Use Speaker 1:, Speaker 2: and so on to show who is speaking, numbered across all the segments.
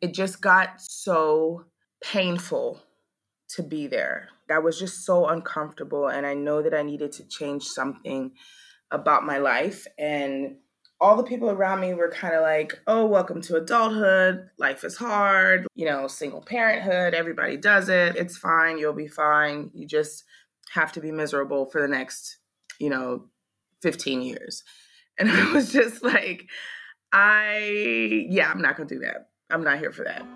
Speaker 1: it just got so painful to be there. That was just so uncomfortable. And I know that I needed to change something about my life. And all the people around me were kind of like, oh, welcome to adulthood. Life is hard. You know, single parenthood. Everybody does it. It's fine. You'll be fine. You just have to be miserable for the next, you know, 15 years. And I was just like, I, yeah, I'm not going to do that. I'm not here for that.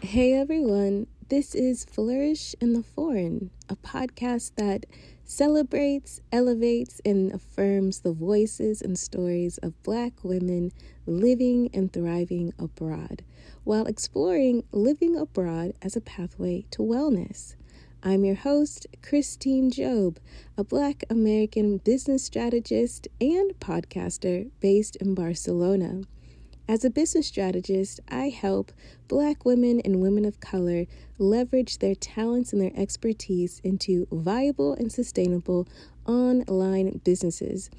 Speaker 2: Hey everyone, this is Flourish in the Foreign, a podcast that celebrates, elevates, and affirms the voices and stories of Black women living and thriving abroad while exploring living abroad as a pathway to wellness. I'm your host, Christine Job, a Black American business strategist and podcaster based in Barcelona. As a business strategist, I help Black women and women of color leverage their talents and their expertise into viable and sustainable online businesses.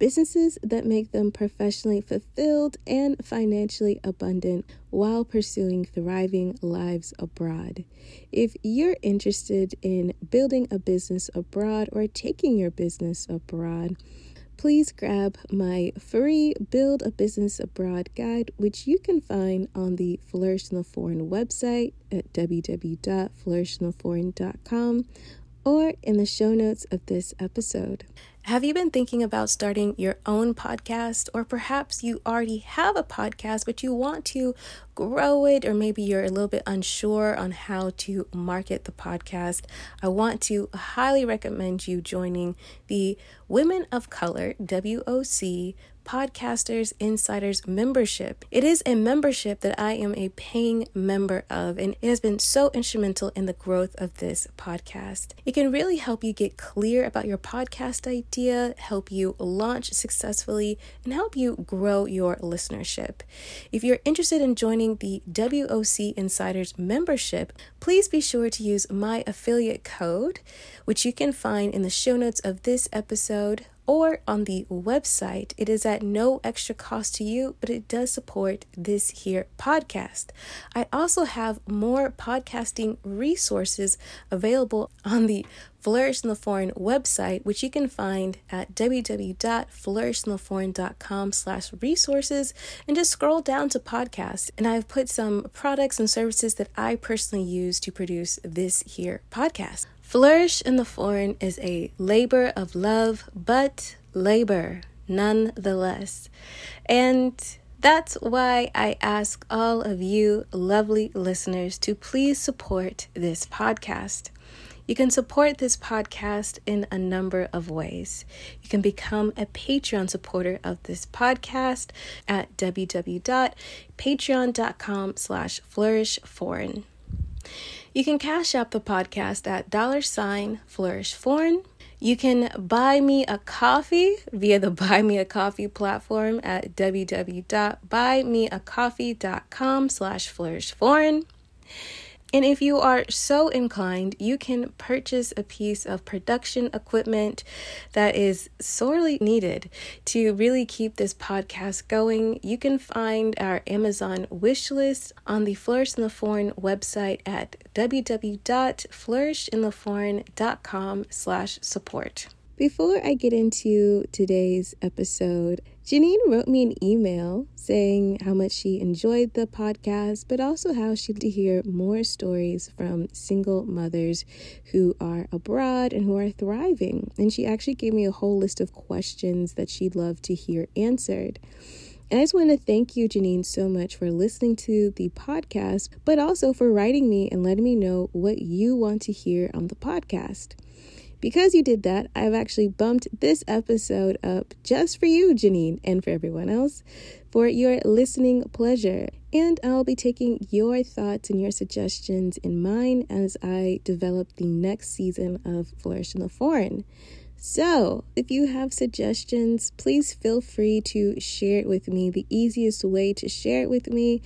Speaker 2: Businesses that make them professionally fulfilled and financially abundant while pursuing thriving lives abroad. If you're interested in building a business abroad or taking your business abroad, please grab my free Build a Business Abroad guide, which you can find on the Flourish in the Foreign website at www.flourishintheforeign.com or in the show notes of this episode. Have you been thinking about starting your own podcast? Or perhaps you already have a podcast, but you want to grow it, or maybe you're a little bit unsure on how to market the podcast? I want to highly recommend you joining the Women of Color, WOC Podcasters Insiders membership. It is a membership that I am a paying member of, and it has been so instrumental in the growth of this podcast. It can really help you get clear about your podcast idea, help you launch successfully, and help you grow your listenership. If you're interested in joining the WOC Insiders membership, please be sure to use my affiliate code, which you can find in the show notes of this episode or on the website. It is at no extra cost to you, but it does support this here podcast. I also have more podcasting resources available on the Flourish in the Foreign website, which you can find at www.flourishintheforeign.com slash resources and just scroll down to podcasts. And I've put some products and services that I personally use to produce this here podcast. Flourish in the Foreign is a labor of love, but labor nonetheless. And that's why I ask all of you lovely listeners to please support this podcast. You can support this podcast in a number of ways. You can become a Patreon supporter of this podcast at www.patreon.com slash flourishforeign. You can Cash App the podcast at dollar sign flourish foreign. You can buy me a coffee via the Buy Me a Coffee platform at www.buymeacoffee.com slash flourish foreign. And if you are so inclined, you can purchase a piece of production equipment that is sorely needed to really keep this podcast going. You can find our Amazon wish list on the Flourish in the Foreign website at www.flourishintheforeign.com slash support. Before I get into today's episode, Janine wrote me an email saying how much she enjoyed the podcast, but also how she'd to hear more stories from single mothers who are abroad and who are thriving. And she actually gave me a whole list of questions that she'd love to hear answered. And I just want to thank you, Janine, so much for listening to the podcast, but also for writing me and letting me know what you want to hear on the podcast. Because you did that, I've actually bumped this episode up just for you, Janine, and for everyone else for your listening pleasure. And I'll be taking your thoughts and your suggestions in mind as I develop the next season of Flourish in the Foreign. So, if you have suggestions, please feel free to share it with me. The easiest way to share it with me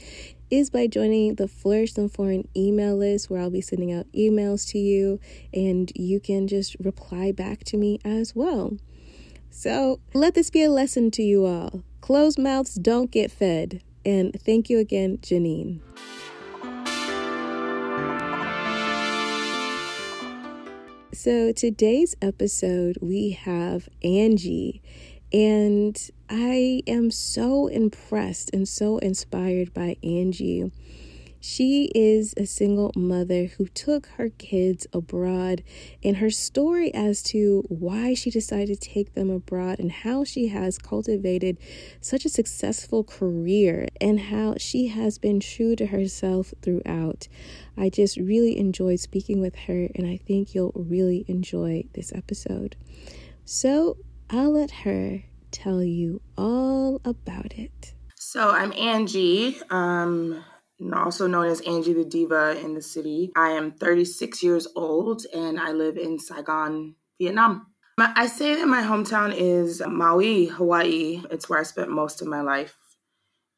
Speaker 2: is by joining the Flourish the Foreign email list where I'll be sending out emails to you and you can just reply back to me as well. So let this be a lesson to you all. Closed mouths don't get fed. And thank you again, Janine. So, today's episode, we have Angie, and I am so impressed and so inspired by Angie. She is a single mother who took her kids abroad, and her story as to why she decided to take them abroad and how she has cultivated such a successful career and how she has been true to herself throughout. I just really enjoyed speaking with her, and I think you'll really enjoy this episode. So I'll let her tell you all about it.
Speaker 1: So I'm Angie. Um, also known as Angie the Diva in the city. I am 36 years old and I live in Saigon, Vietnam. I say that my hometown is Maui, Hawaii. It's where I spent most of my life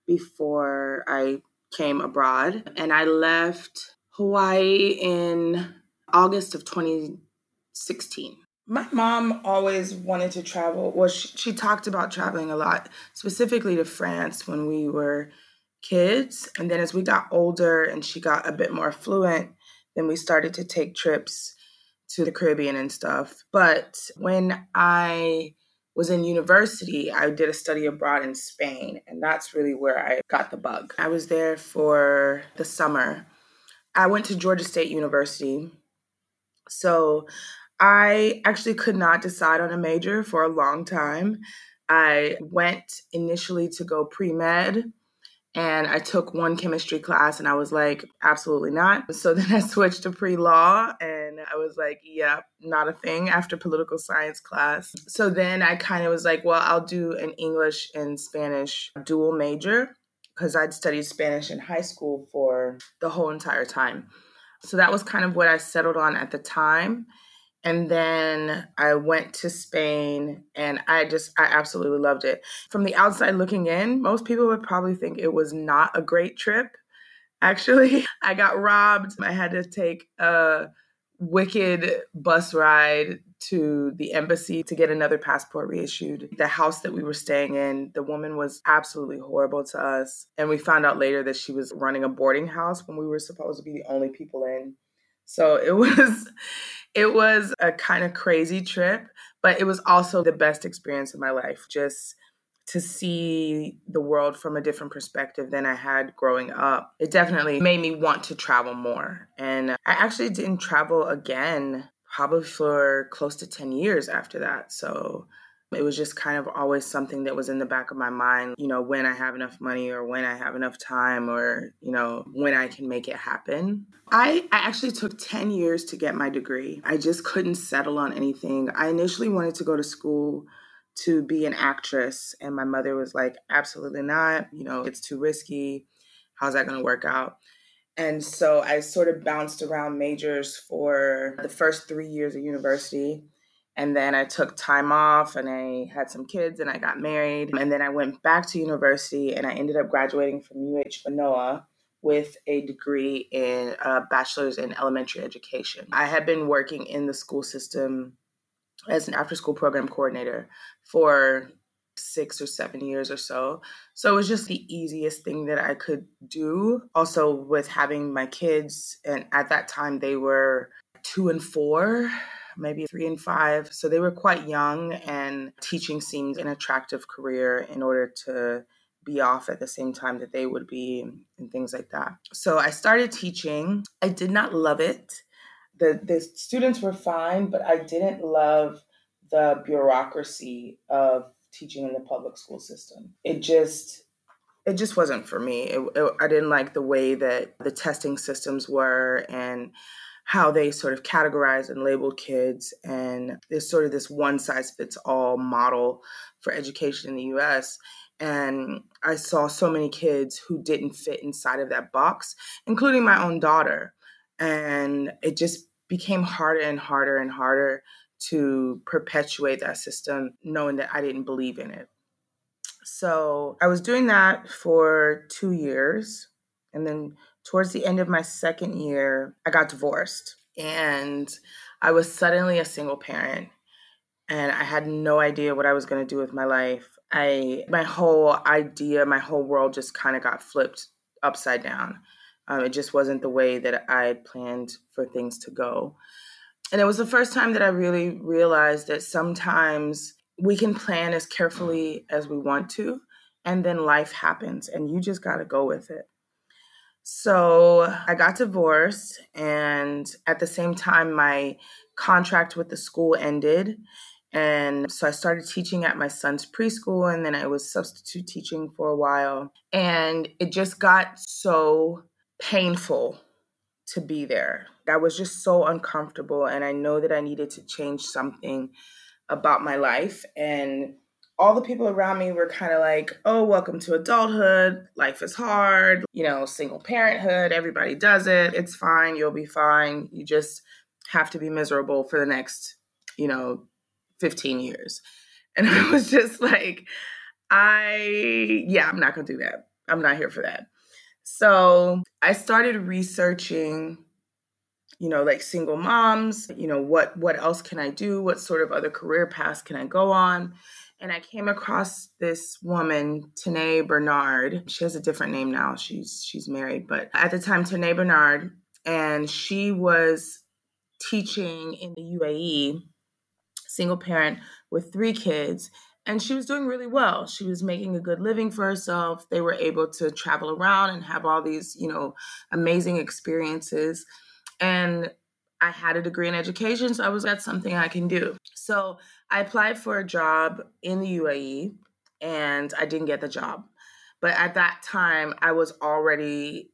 Speaker 1: before I came abroad. And I left Hawaii in August of 2016. My mom always wanted to travel. Well, she, she talked about traveling a lot, specifically to France when we were kids. And then as we got older and she got a bit more fluent, then we started to take trips to the Caribbean and stuff. But when I was in university, I did a study abroad in Spain, and that's really where I got the bug. I was there for the summer. I went to Georgia State University. So I actually could not decide on a major for a long time. I went initially to go pre med and I took one chemistry class and I was like, absolutely not. So then I switched to pre law and I was like, yeah, not a thing after political science class. So then I kind of was like, well, I'll do an English and Spanish dual major because I'd studied Spanish in high school for the whole entire time. So that was kind of what I settled on at the time. And then I went to Spain and I just, I absolutely loved it. From the outside looking in, most people would probably think it was not a great trip. Actually, I got robbed. I had to take a wicked bus ride to the embassy to get another passport reissued. The house that we were staying in, the woman was absolutely horrible to us. And we found out later that she was running a boarding house when we were supposed to be the only people in. So it was it was a kind of crazy trip, but it was also the best experience of my life. Just to see the world from a different perspective than I had growing up. It definitely made me want to travel more. And uh, I actually didn't travel again probably for close to 10 years after that. So it was just kind of always something that was in the back of my mind, you know, when I have enough money or when I have enough time or, you know, when I can make it happen. I, I actually took 10 years to get my degree. I just couldn't settle on anything. I initially wanted to go to school to be an actress, and my mother was like, absolutely not. You know, it's too risky. How's that going to work out? And so I sort of bounced around majors for the first three years of university. And then I took time off and I had some kids and I got married. And then I went back to university and I ended up graduating from UH Manoa with a degree in a bachelor's in elementary education. I had been working in the school system as an after school program coordinator for six or seven years or so. So it was just the easiest thing that I could do. Also, with having my kids, and at that time they were two and four maybe three and five. So they were quite young, and teaching seemed an attractive career in order to be off at the same time that they would be and things like that. So I started teaching. I did not love it. The the students were fine, but I didn't love the bureaucracy of teaching in the public school system. It just it just wasn't for me. It, it, I didn't like the way that the testing systems were and how they sort of categorized and labeled kids. And there's sort of this one size fits all model for education in the US. And I saw so many kids who didn't fit inside of that box, including my own daughter. And it just became harder and harder and harder to perpetuate that system, knowing that I didn't believe in it. So I was doing that for two years. And then towards the end of my second year, I got divorced and I was suddenly a single parent. and I had no idea what I was going to do with my life. I my whole idea, my whole world just kind of got flipped upside down. Um, it just wasn't the way that I had planned for things to go. And it was the first time that I really realized that sometimes we can plan as carefully as we want to, and then life happens, and you just got to go with it. So I got divorced, and at the same time, my contract with the school ended. And so I started teaching at my son's preschool, and then I was substitute teaching for a while. And it just got so painful to be there. That was just so uncomfortable. And I know that I needed to change something about my life. And all the people around me were kind of like, oh, welcome to adulthood. Life is hard. You know, single parenthood. Everybody does it. It's fine. You'll be fine. You just have to be miserable for the next, you know, 15 years. And I was just like, I, yeah, I'm not going to do that. I'm not here for that. So I started researching, you know, like single moms, you know, what what else can I do? What sort of other career paths can I go on? And I came across this woman, Tanae Bernard. She has a different name now. She's she's married, but at the time, Tanae Bernard, and she was teaching in the UAE, single parent with three kids, and she was doing really well. She was making a good living for herself. They were able to travel around and have all these, you know, amazing experiences. And I had a degree in education, so I was that's something I can do. So I applied for a job in the UAE and I didn't get the job. But at that time, I was already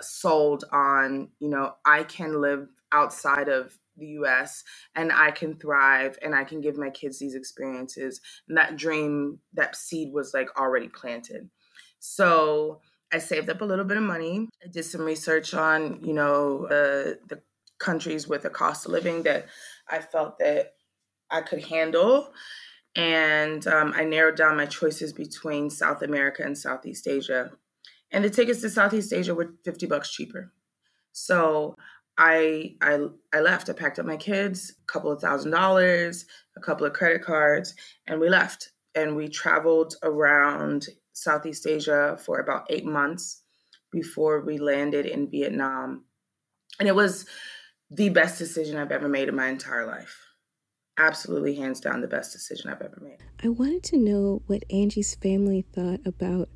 Speaker 1: sold on, you know, I can live outside of the US and I can thrive and I can give my kids these experiences. And that dream, that seed was like already planted. So I saved up a little bit of money. I did some research on, you know, uh, the the countries with a cost of living that I felt that I could handle. And um, I narrowed down my choices between South America and Southeast Asia. And the tickets to Southeast Asia were 50 bucks cheaper. So I I I left. I packed up my kids, a couple of thousand dollars, a couple of credit cards, and we left. And we traveled around Southeast Asia for about eight months before we landed in Vietnam. And it was the best decision I've ever made in my entire life. Absolutely, hands down, the best decision I've ever made.
Speaker 2: I wanted to know what Angie's family thought about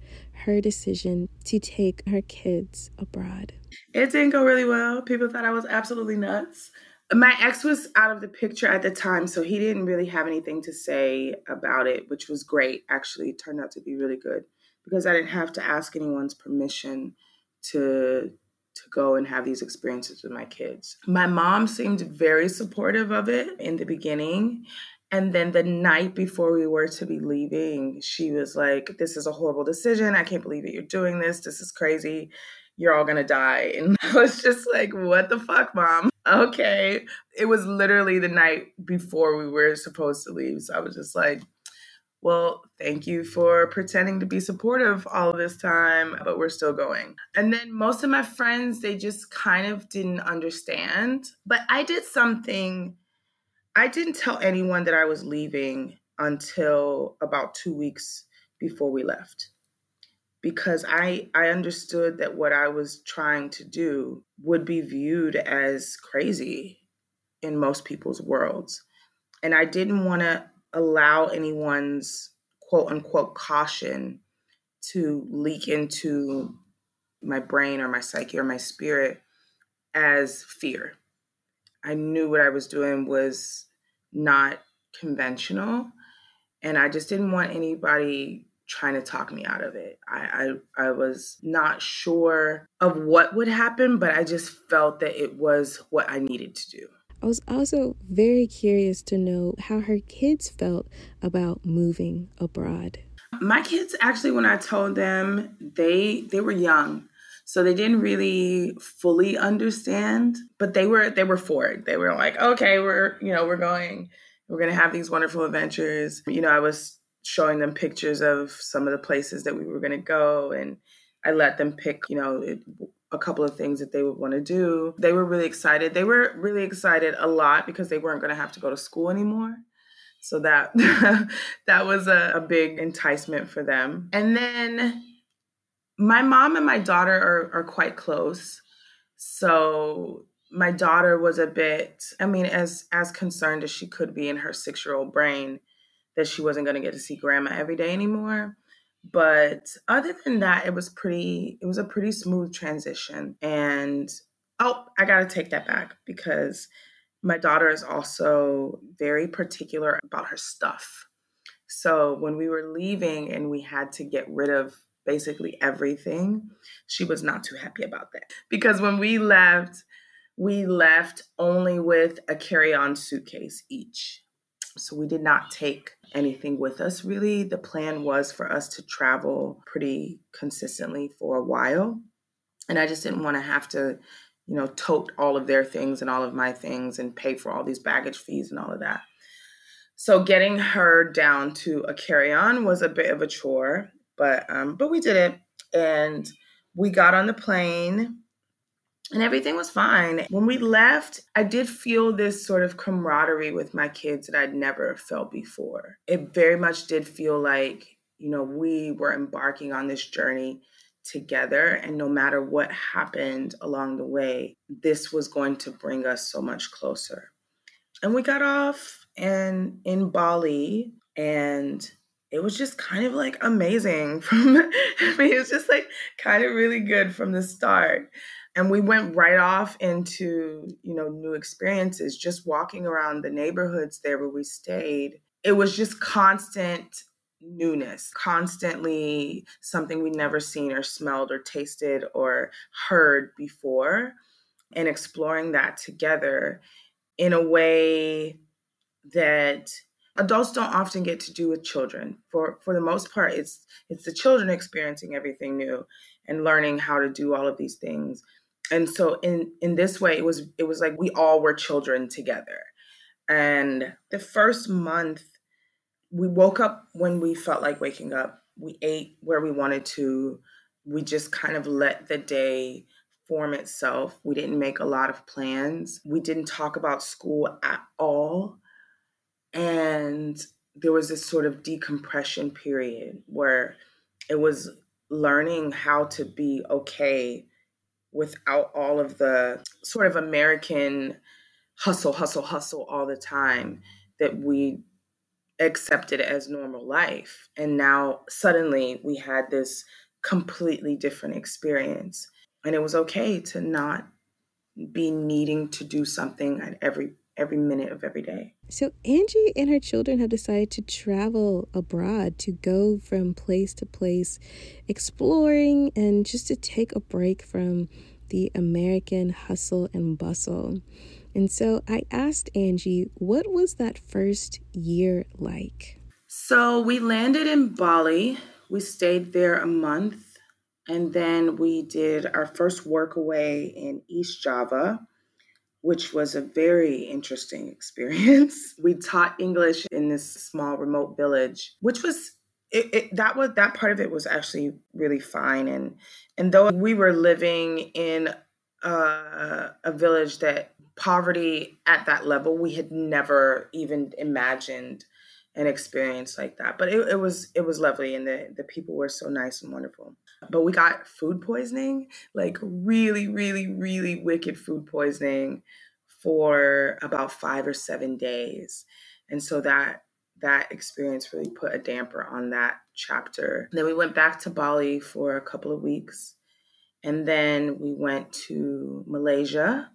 Speaker 2: her decision to take her kids abroad.
Speaker 1: It didn't go really well. People thought I was absolutely nuts. My ex was out of the picture at the time, so he didn't really have anything to say about it, which was great. Actually, it turned out to be really good because I didn't have to ask anyone's permission to to go and have these experiences with my kids. My mom seemed very supportive of it in the beginning. And then the night before we were to be leaving, she was like, This is a horrible decision. I can't believe that you're doing this. This is crazy you're all gonna die. And I was just like, what the fuck, mom? Okay. It was literally the night before we were supposed to leave. So I was just like, well, thank you for pretending to be supportive all this time, but we're still going. And then most of my friends, they just kind of didn't understand. But I did something, I didn't tell anyone that I was leaving until about two weeks before we left because I I understood that what I was trying to do would be viewed as crazy in most people's worlds. And I didn't want to allow anyone's quote unquote caution to leak into my brain or my psyche or my spirit as fear. I knew what I was doing was not conventional and I just didn't want anybody trying to talk me out of it. I, I I was not sure of what would happen, but I just felt that it was what I needed to do.
Speaker 2: I was also very curious to know how her kids felt about moving abroad.
Speaker 1: My kids actually when I told them, they they were young. So they didn't really fully understand, but they were they were for it. They were like, "Okay, we're, you know, we're going we're going to have these wonderful adventures." You know, I was showing them pictures of some of the places that we were going to go and i let them pick you know a couple of things that they would want to do they were really excited they were really excited a lot because they weren't going to have to go to school anymore So that that was a, a big enticement for them. And then my mom and my daughter are, are quite close. So my daughter was a bit, I mean, as as concerned as she could be in her six year old brain that she wasn't going to get to see grandma every day anymore. But other than that, it was pretty, it was a pretty smooth transition. And oh, I got to take that back because my daughter is also very particular about her stuff. So when we were leaving and we had to get rid of basically everything, she was not too happy about that. Because when we left, we left only with a carry on suitcase each. So we did not take anything with us really. The plan was for us to travel pretty consistently for a while. And I just didn't want to have to, you know, tote all of their things and all of my things and pay for all these baggage fees and all of that. So getting her down to a carry-on was a bit of a chore, but um, but we did it. And we got on the plane and everything was fine. When we left, I did feel this sort of camaraderie with my kids that I'd never felt before. It very much did feel like, you know, we were embarking on this journey together. And no matter what happened along the way, this was going to bring us so much closer. And we got off and in Bali and it was just kind of like amazing from I mean it's just like kind of really good from the start and we went right off into you know new experiences just walking around the neighborhoods there where we stayed. It was just constant newness constantly something we'd never seen or smelled or tasted or heard before and exploring that together in a way that adults don't often get to do with children. For for the most part it's it's the children experiencing everything new and learning how to do all of these things and so in in this way it was it was like we all were children together. And the first month we woke up when we felt like waking up. We ate where we wanted to. We just kind of let the day form itself. We didn't make a lot of plans. We didn't talk about school at all. And there was this sort of decompression period where it was learning how to be okay without all of the sort of American hustle, hustle, hustle all the time that we accepted as normal life. And now suddenly we had this completely different experience. And it was okay to not be needing to do something at every every minute of every day.
Speaker 2: So Angie and her children have decided to travel abroad to go from place to place exploring and just to take a break from the American hustle and bustle. And so I asked Angie, what was that first year like?
Speaker 1: So we landed in Bali. We stayed there a month and then we did our first work away in East Java which was a very interesting experience. we taught English in this small remote village, which was it, it, that was that part of it was actually really fine and and though we were living in a, a village that poverty at that level we had never even imagined an experience like that but it, it was it was lovely and the the people were so nice and wonderful but we got food poisoning, like really, really, really wicked food poisoning for about five or seven days. And so that that experience really put a damper on that chapter. then we went back to Bali for a couple of weeks. And then we went to Malaysia,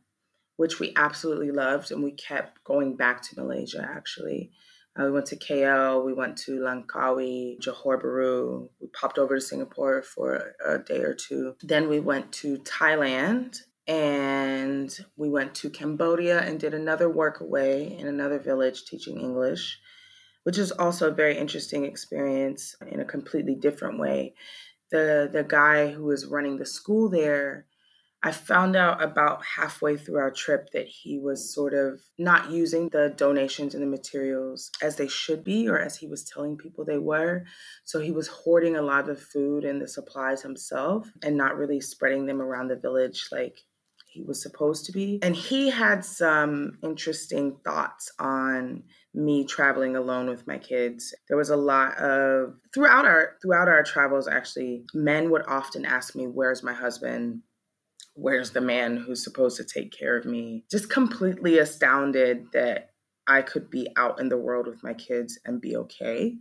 Speaker 1: which we absolutely loved. And we kept going back to Malaysia actually. Uh, we went to KL, we went to Langkawi, Johor Bahru. We popped over to Singapore for a day or two. Then we went to Thailand and we went to Cambodia and did another work away in another village teaching English, which is also a very interesting experience in a completely different way. The the guy who was running the school there I found out about halfway through our trip that he was sort of not using the donations and the materials as they should be or as he was telling people they were. So he was hoarding a lot of food and the supplies himself and not really spreading them around the village like he was supposed to be. And he had some interesting thoughts on me traveling alone with my kids. There was a lot of throughout our throughout our travels actually men would often ask me where's my husband? Where's the man who's supposed to take care of me? Just completely astounded that I could be out in the world with my kids and be okay.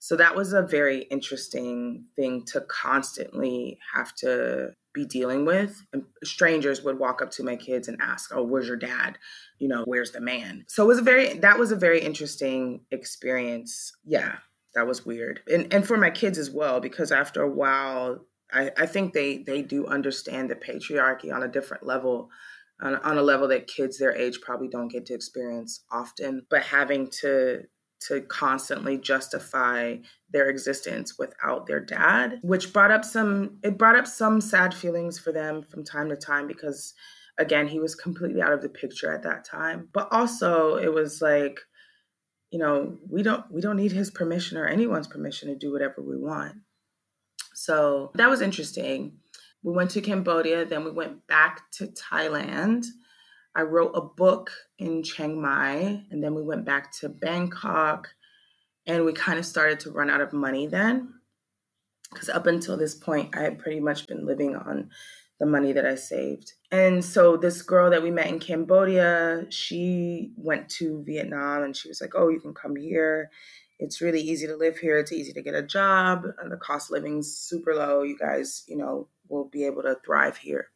Speaker 1: So that was a very interesting thing to constantly have to be dealing with. And strangers would walk up to my kids and ask, "Oh, where's your dad? You know, where's the man?" So it was a very that was a very interesting experience. Yeah, that was weird, and and for my kids as well because after a while, I I think they they do understand the patriarchy on a different level. On, on a level that kids their age probably don't get to experience often, but having to to constantly justify their existence without their dad which brought up some it brought up some sad feelings for them from time to time because again he was completely out of the picture at that time but also it was like you know we don't we don't need his permission or anyone's permission to do whatever we want so that was interesting we went to cambodia then we went back to thailand I wrote a book in Chiang Mai, and then we went back to Bangkok, and we kind of started to run out of money then. Because up until this point, I had pretty much been living on the money that I saved. And so this girl that we met in Cambodia, she went to Vietnam and she was like, Oh, you can come here. It's really easy to live here. It's easy to get a job. And the cost of living's super low. You guys, you know, will be able to thrive here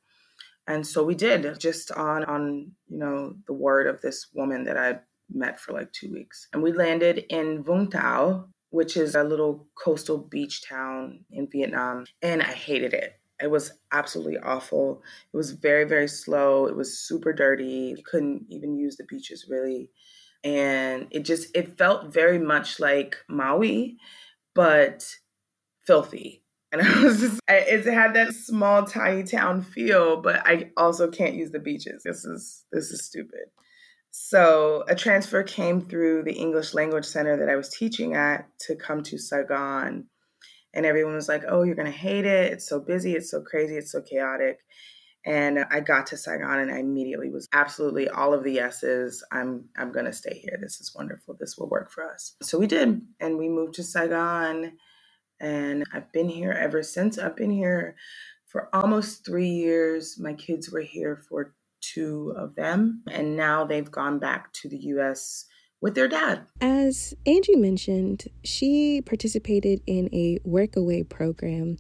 Speaker 1: and so we did just on on you know the word of this woman that i met for like two weeks and we landed in vung tau which is a little coastal beach town in vietnam and i hated it it was absolutely awful it was very very slow it was super dirty you couldn't even use the beaches really and it just it felt very much like maui but filthy and I was just, it had that small, tiny town feel, but I also can't use the beaches. This is this is stupid. So a transfer came through the English language center that I was teaching at to come to Saigon, and everyone was like, "Oh, you're gonna hate it. It's so busy. It's so crazy. It's so chaotic." And I got to Saigon, and I immediately was absolutely all of the yeses. I'm I'm gonna stay here. This is wonderful. This will work for us. So we did, and we moved to Saigon and I've been here ever since. I've been here for almost three years. My kids were here for two of them, and now they've gone back to the US with their dad.
Speaker 2: As Angie mentioned, she participated in a workaway program.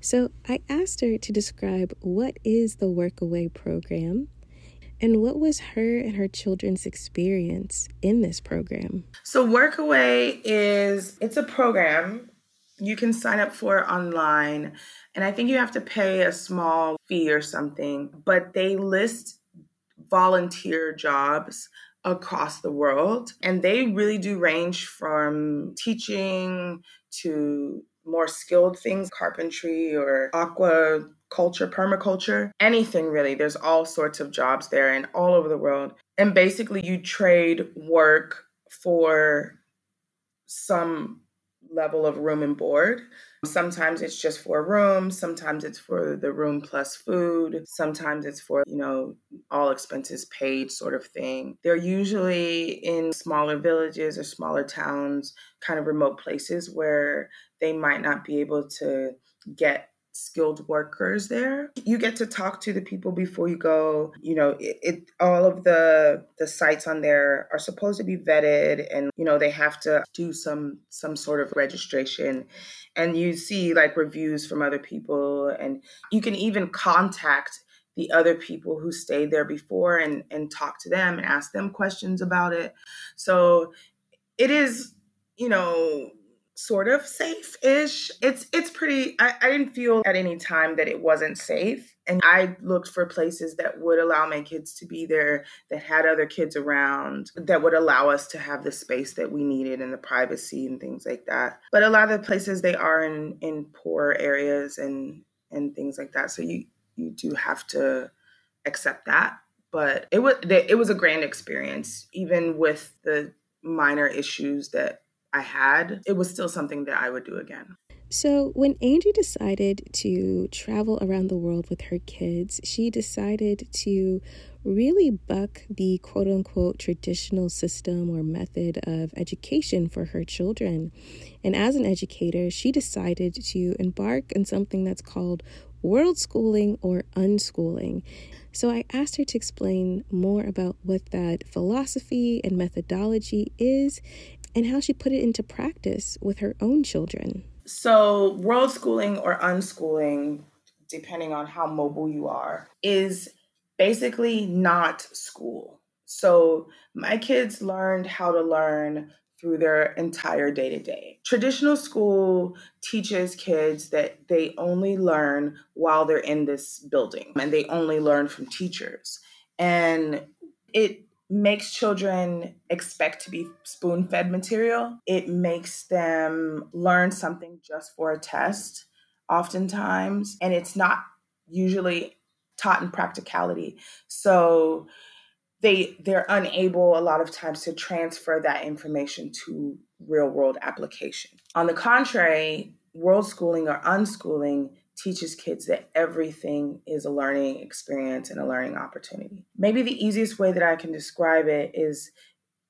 Speaker 2: So I asked her to describe what is the workaway program and what was her and her children's experience in this program.
Speaker 1: So workaway is it's a program you can sign up for online and i think you have to pay a small fee or something but they list volunteer jobs across the world and they really do range from teaching to more skilled things carpentry or aqua culture permaculture anything really. There's all sorts of jobs there and all over the world. And basically you trade work for some level of room and board. Sometimes it's just for a room, sometimes it's for the room plus food, sometimes it's for, you know, all expenses paid sort of thing. They're usually in smaller villages or smaller towns, kind of remote places where they might not be able to get skilled workers there. You get to talk to the people before you go. You know, it, it, all of the the sites on there are supposed to be vetted and you know, they have to do some some sort of registration and you see like reviews from other people and you can even contact the other people who stayed there before and and talk to them and ask them questions about it. So it is, you know, sort of safe-ish. It's it's pretty I, I didn't feel at any time that it wasn't safe. And I looked for places that would allow my kids to be there, that had other kids around, that would allow us to have the space that we needed and the privacy and things like that. But a lot of the places they are in in poor areas and and things like that. So you you do have to accept that. But it was it was a grand experience, even with the minor issues that I had, it was still something that I would do again.
Speaker 2: So, when Angie decided to travel around the world with her kids, she decided to really buck the quote unquote traditional system or method of education for her children. And as an educator, she decided to embark on something that's called world schooling or unschooling. So I asked her to explain more about what that philosophy and methodology is and how she put it into practice with her own children.
Speaker 1: So, world schooling or unschooling, depending on how mobile you are, is basically not school. So, my kids learned how to learn through their entire day to day. Traditional school teaches kids that they only learn while they're in this building and they only learn from teachers. And it makes children expect to be spoon fed material. It makes them learn something just for a test, oftentimes, and it's not usually taught in practicality. So they they're unable a lot of times to transfer that information to real world application. On the contrary, world schooling or unschooling teaches kids that everything is a learning experience and a learning opportunity. Maybe the easiest way that I can describe it is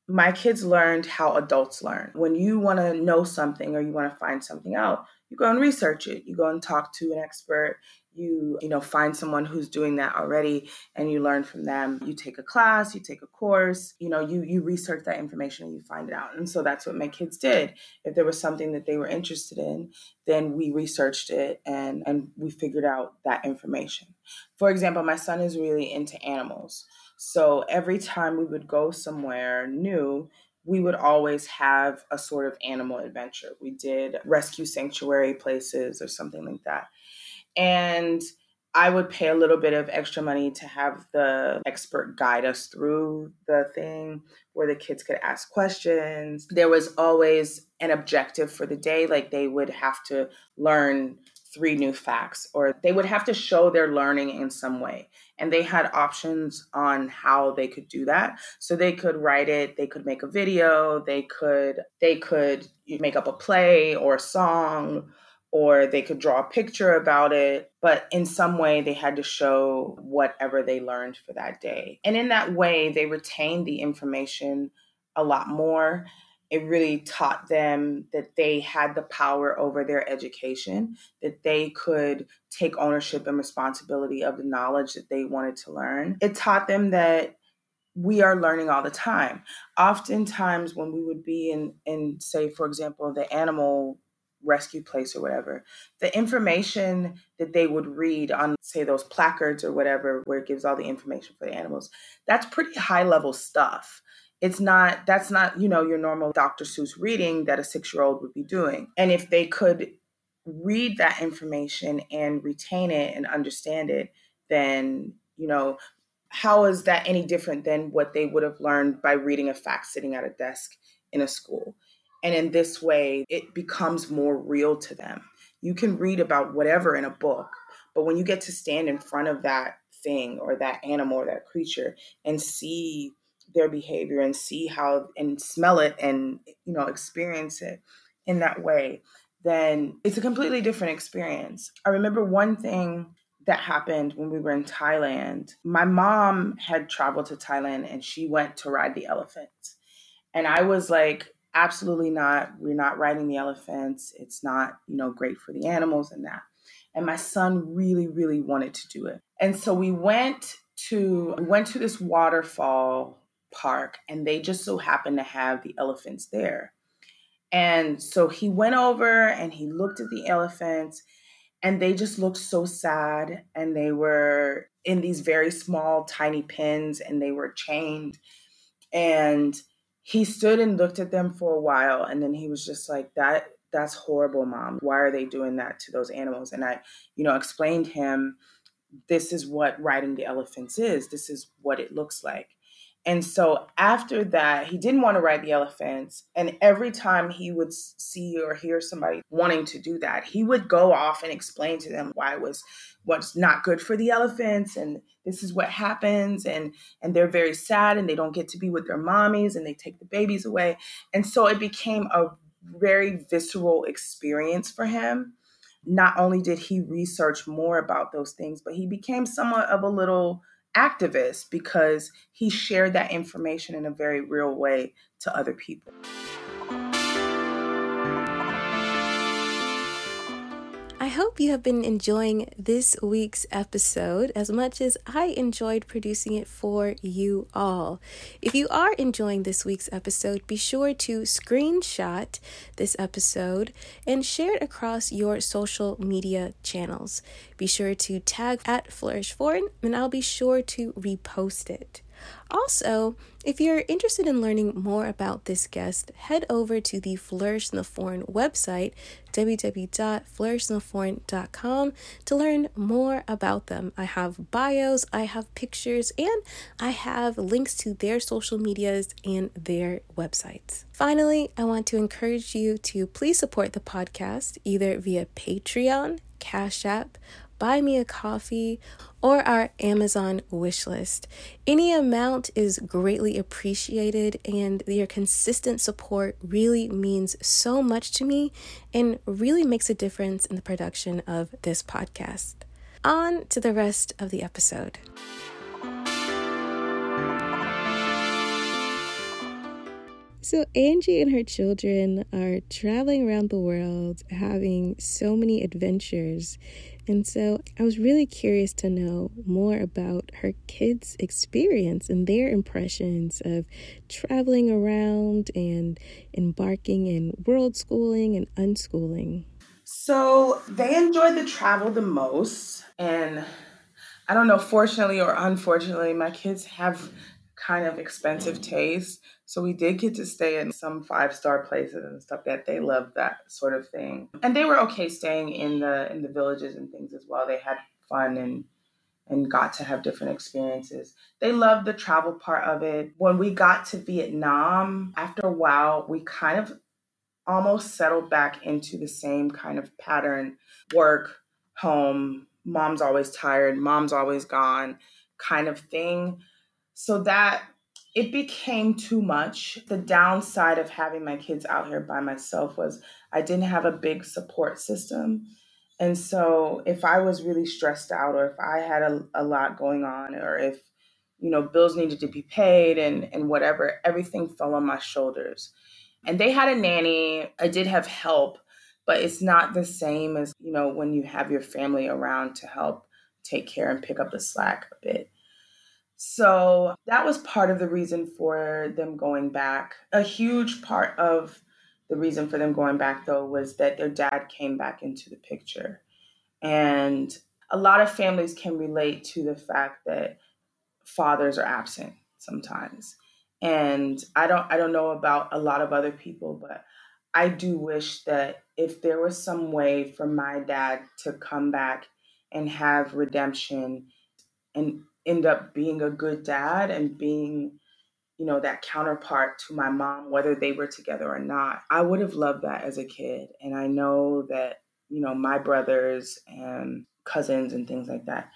Speaker 1: my kids learned how adults learn. When you want to know something or you want to find something out, you go and research it. You go and talk to an expert you you know find someone who's doing that already and you learn from them. You take a class you take a course you know you you research that information and you find it out. And so that's what my kids did. If there was something that they were interested in then we researched it and and we figured out that information. For example my son is really into animals. So every time we would go somewhere new we would always have a sort of animal adventure. We did rescue sanctuary places or something like that and I would pay a little bit of extra money to have the expert guide us through the thing where the kids could ask questions. There was always an objective for the day, like they would have to learn three new facts or they would have to show their learning in some way. And they had options on how they could do that. So they could write it, they could make a video, they could they could make up a play or a song or they could draw a picture about it, but in some way they had to show whatever they learned for that day. And in that way, they retained the information a lot more. It really taught them that they had the power over their education, that they could take ownership and responsibility of the knowledge that they wanted to learn. It taught them that we are learning all the time. Oftentimes, when we would be in, in say, for example, the animal rescue place or whatever, the information that they would read on, say, those placards or whatever, where it gives all the information for the animals, that's pretty high level stuff. It's not, that's not, you know, your normal Dr. Seuss reading that a six year old would be doing. And if they could read that information and retain it and understand it, then, you know, how is that any different than what they would have learned by reading a fact sitting at a desk in a school? And in this way, it becomes more real to them. You can read about whatever in a book, but when you get to stand in front of that thing or that animal or that creature and see their behavior and see how and smell it and you know experience it in that way then it's a completely different experience. I remember one thing that happened when we were in thailand. My mom had traveled to thailand and she went to ride the elephant. And i was like absolutely not. We're not riding the elephants. It's not, you know, great for the animals and that. And my son really, really wanted to do it. And so we went to we went to this waterfall park and they just so happened to have the elephants there. And so he went over and he looked at the elephants and they just looked so sad and they were in these very small tiny pens and they were chained and he stood and looked at them for a while and then he was just like that that's horrible mom. Why are they doing that to those animals? And i you know explained him this is what riding the elephants is. This is what it looks like and so after that, he didn't want to ride the elephants. And every time he would see or hear somebody wanting to do that, he would go off and explain to them why it was what's not good for the elephants and this is what happens and and they're very sad and they don't get to be with their mommies and they take the babies away. And so it became a very visceral experience for him. Not only did he research more about those things, but he became somewhat of a little activist because he shared that information in a very real way to other people.
Speaker 2: Hope you have been enjoying this week's episode as much as I enjoyed producing it for you all. If you are enjoying this week's episode, be sure to screenshot this episode and share it across your social media channels. Be sure to tag at Flourish Foreign and I'll be sure to repost it. Also, if you're interested in learning more about this guest, head over to the Flourish in the Foreign website, www.flourishintheforeign.com, to learn more about them. I have bios, I have pictures, and I have links to their social medias and their websites. Finally, I want to encourage you to please support the podcast either via Patreon, Cash App, Buy Me a Coffee, or our Amazon wish list. Any amount is greatly appreciated, and your consistent support really means so much to me and really makes a difference in the production of this podcast. On to the rest of the episode. So, Angie and her children are traveling around the world, having so many adventures. And so I was really curious to know more about her kids' experience and their impressions of traveling around and embarking in world schooling and unschooling.
Speaker 1: So they enjoyed the travel the most. And I don't know, fortunately or unfortunately, my kids have kind of expensive taste. So we did get to stay in some five star places and stuff that they loved that sort of thing. And they were okay staying in the in the villages and things as well. They had fun and and got to have different experiences. They loved the travel part of it. When we got to Vietnam, after a while, we kind of almost settled back into the same kind of pattern work, home, mom's always tired, mom's always gone kind of thing so that it became too much. The downside of having my kids out here by myself was I didn't have a big support system. And so if I was really stressed out or if I had a, a lot going on or if, you know, bills needed to be paid and, and whatever, everything fell on my shoulders. And they had a nanny. I did have help, but it's not the same as, you know, when you have your family around to help take care and pick up the slack a bit. So that was part of the reason for them going back. A huge part of the reason for them going back, though, was that their dad came back into the picture. And a lot of families can relate to the fact that fathers are absent sometimes. And I don't I don't know about a lot of other people, but I do wish that if there was some way for my dad to come back and have redemption and end up being a good dad and being you know that counterpart to my mom whether they were together or not i would have loved that as a kid. And i know that you know my brothers and cousins and things like that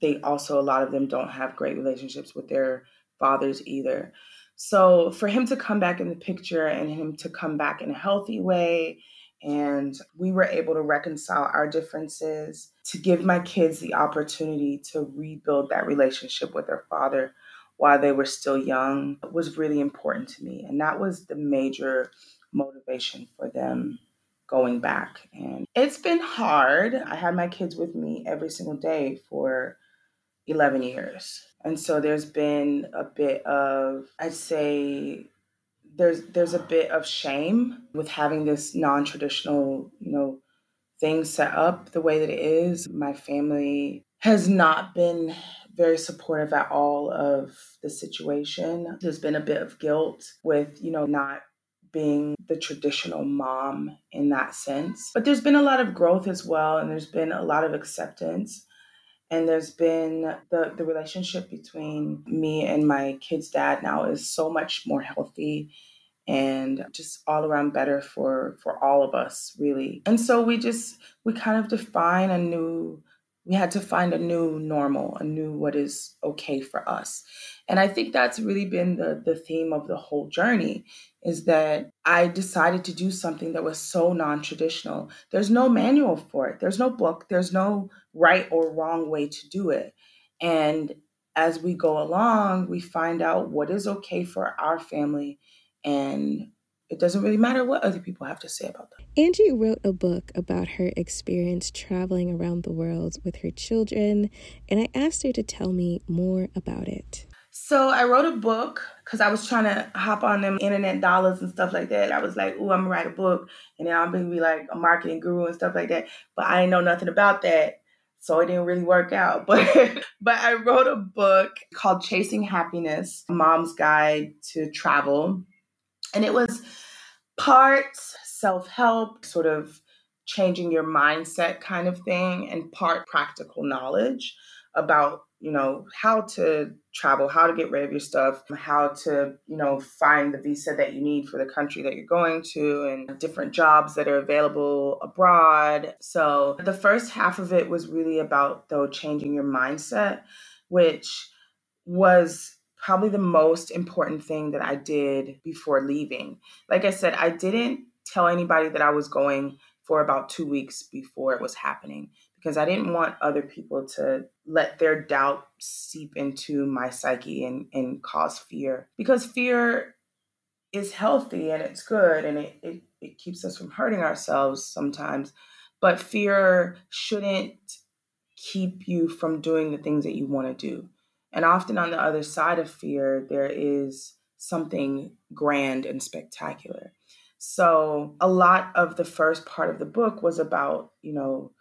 Speaker 1: they also a lot of them don't have great relationships with their fathers either. So for him to come back in the picture and him to come back in a healthy way and we were able to reconcile our differences to give my kids the opportunity to rebuild that relationship with their father while they were still young was really important to me and that was the major motivation for them going back. And it's been hard. I had my kids with me every single day for 11 years. And so there's been a bit of i'd say there's there's a bit of shame with having this non-traditional you know thing set up the way that it is. My family has not been very supportive at all of the situation. There's been a bit of guilt with you know not being the traditional mom in that sense. But there's been a lot of growth as well and there's been a lot of acceptance and there's been the the relationship between me and my kid's dad now is so much more healthy and just all around better for for all of us really. And so we just we kind of define a new we had to find a new normal a new what is okay for us. And i think that's really been the the theme of the whole journey is that i decided to do something that was so non-traditional there's no manual for it there's no book there's no right or wrong way to do it and as we go along, we find out what is okay for our family and it doesn't really matter what other people have to say about that.
Speaker 2: Angie wrote a book about her experience traveling around the world with her children, and I asked her to tell me more about it.
Speaker 1: So I wrote a book because I was trying to hop on them internet dollars and stuff like that. I was like, "Ooh, I'm gonna write a book, and then I'm gonna be like a marketing guru and stuff like that." But I didn't know nothing about that, so it didn't really work out. But but I wrote a book called Chasing Happiness: Mom's Guide to Travel, and it was part self help, sort of changing your mindset kind of thing, and part practical knowledge about you know how to travel how to get rid of your stuff how to you know find the visa that you need for the country that you're going to and different jobs that are available abroad so the first half of it was really about though changing your mindset which was probably the most important thing that I did before leaving. Like I said, I didn't tell anybody that I was going for about two weeks before it was happening because I didn't want other people to let their doubt seep into my psyche and, and cause fear. Because fear is healthy and it's good and it, it, it keeps us from hurting ourselves sometimes. But fear shouldn't keep you from doing the things that you want to do. And often on the other side of fear, there is something grand and spectacular. So a lot of the first part of the book was about, you know,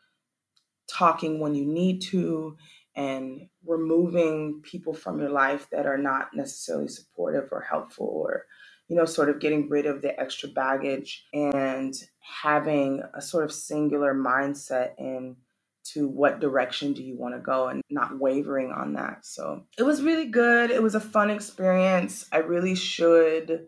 Speaker 1: talking when you need to and removing people from your life that are not necessarily supportive or helpful or you know sort of getting rid of the extra baggage and having a sort of singular mindset in to what direction do you want to go and not wavering on that. So it was really good. It was a fun experience. I really should.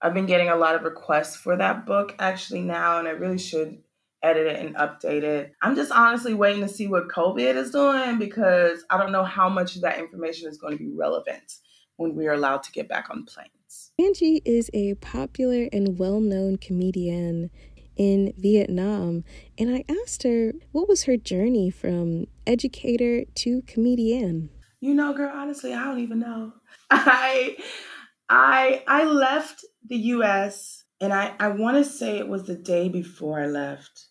Speaker 1: I've been getting a lot of requests for that book actually now, and I really should edit it and update it. I'm just honestly waiting to see what COVID is doing because I don't know how much of that information is going to be relevant when we are allowed to get back on planes.
Speaker 2: Angie is a popular and well known comedian in Vietnam. And I asked her what was her journey from educator to comedian.
Speaker 1: You know, girl, honestly, I don't even know. I I I left the US and I, I want to say it was the day before I left.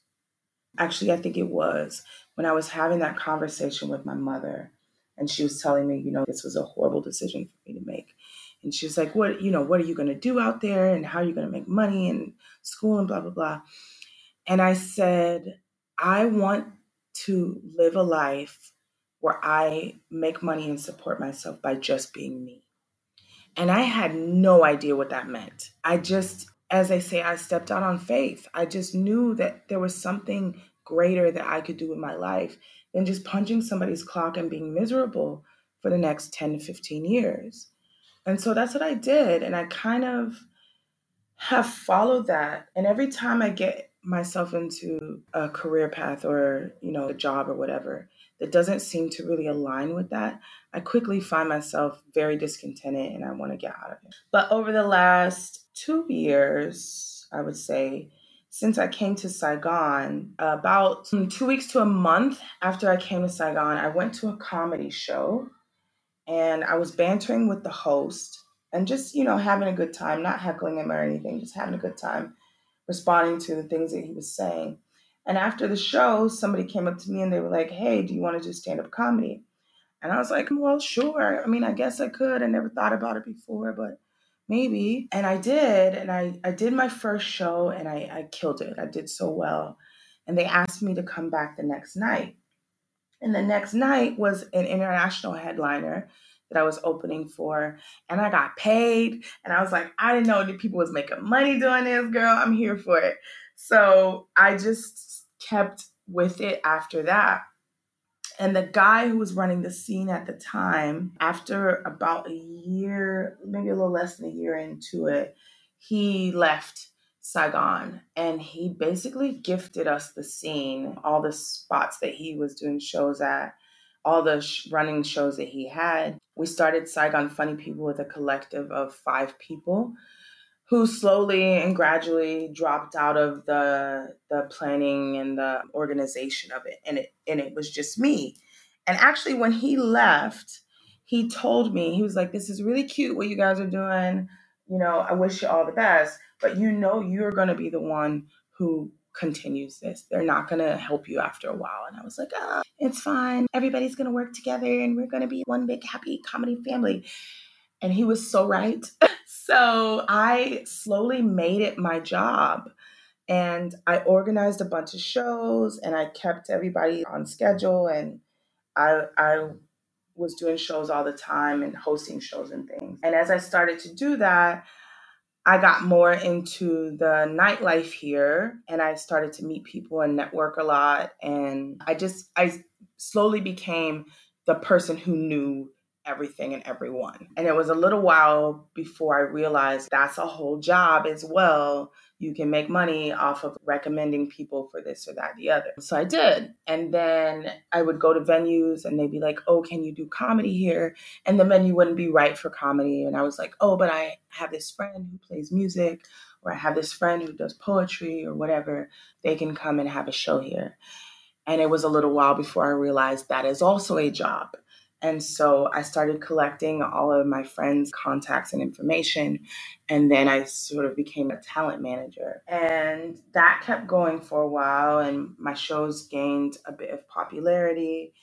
Speaker 1: Actually, I think it was when I was having that conversation with my mother and she was telling me, you know, this was a horrible decision for me to make. And she was like, What, you know, what are you going to do out there and how are you going to make money and school and blah, blah, blah. And I said, I want to live a life where I make money and support myself by just being me. And I had no idea what that meant. I just, as I say, I stepped out on faith. I just knew that there was something greater that I could do with my life than just punching somebody's clock and being miserable for the next 10 to 15 years. And so that's what I did. And I kind of have followed that. And every time I get myself into a career path or, you know, a job or whatever that doesn't seem to really align with that, I quickly find myself very discontented and I want to get out of it. But over the last two years, I would say, since I came to Saigon, about two weeks to a month after I came to Saigon, I went to a comedy show and I was bantering with the host and just, you know, having a good time, not heckling him or anything, just having a good time, responding to the things that he was saying. And after the show, somebody came up to me and they were like, Hey, do you want to do stand up comedy? And I was like, Well, sure. I mean, I guess I could. I never thought about it before, but maybe. And I did. And I, I did my first show and I, I killed it. I did so well. And they asked me to come back the next night. And the next night was an international headliner that I was opening for. And I got paid. And I was like, I didn't know that people was making money doing this, girl. I'm here for it. So I just kept with it after that. And the guy who was running the scene at the time, after about a year, maybe a little less than a year into it, he left Saigon. And he basically gifted us the scene, all the spots that he was doing shows at, all the sh- running shows that he had. We started Saigon Funny People with a collective of five people who slowly and gradually dropped out of the the planning and the organization of it and it and it was just me and actually when he left he told me, he was like, This is really cute what you guys are doing. You know, I wish you all the best, but you know, you're going to be the one who continues this. They're not going to help you after a while. And I was like, oh, it's fine. Everybody's going to work together and we're going to be one big happy comedy family. And he was so right. so I slowly made it my job. And I organized a bunch of shows and I kept everybody on schedule. And I, I was doing shows all the time and hosting shows and things. And as I started to do that, I got more into the nightlife here and I started to meet people and network a lot. And I just, I slowly became the person who knew everything and everyone. And it was a little while before I realized that's a whole job as well you can make money off of recommending people for this or that, the other. So I did. And then I would go to venues and they'd be like, oh, can you do comedy here? And the venue wouldn't be right for comedy. And I was like, oh, but I have this friend who plays music, or I have this friend who does poetry or whatever. They can come and have a show here. And it was a little while before I realized that is also a job. And so I started collecting all of my friends' contacts and information. And then I sort of became a talent manager. And that kept going for a while. And my shows gained a bit of popularity.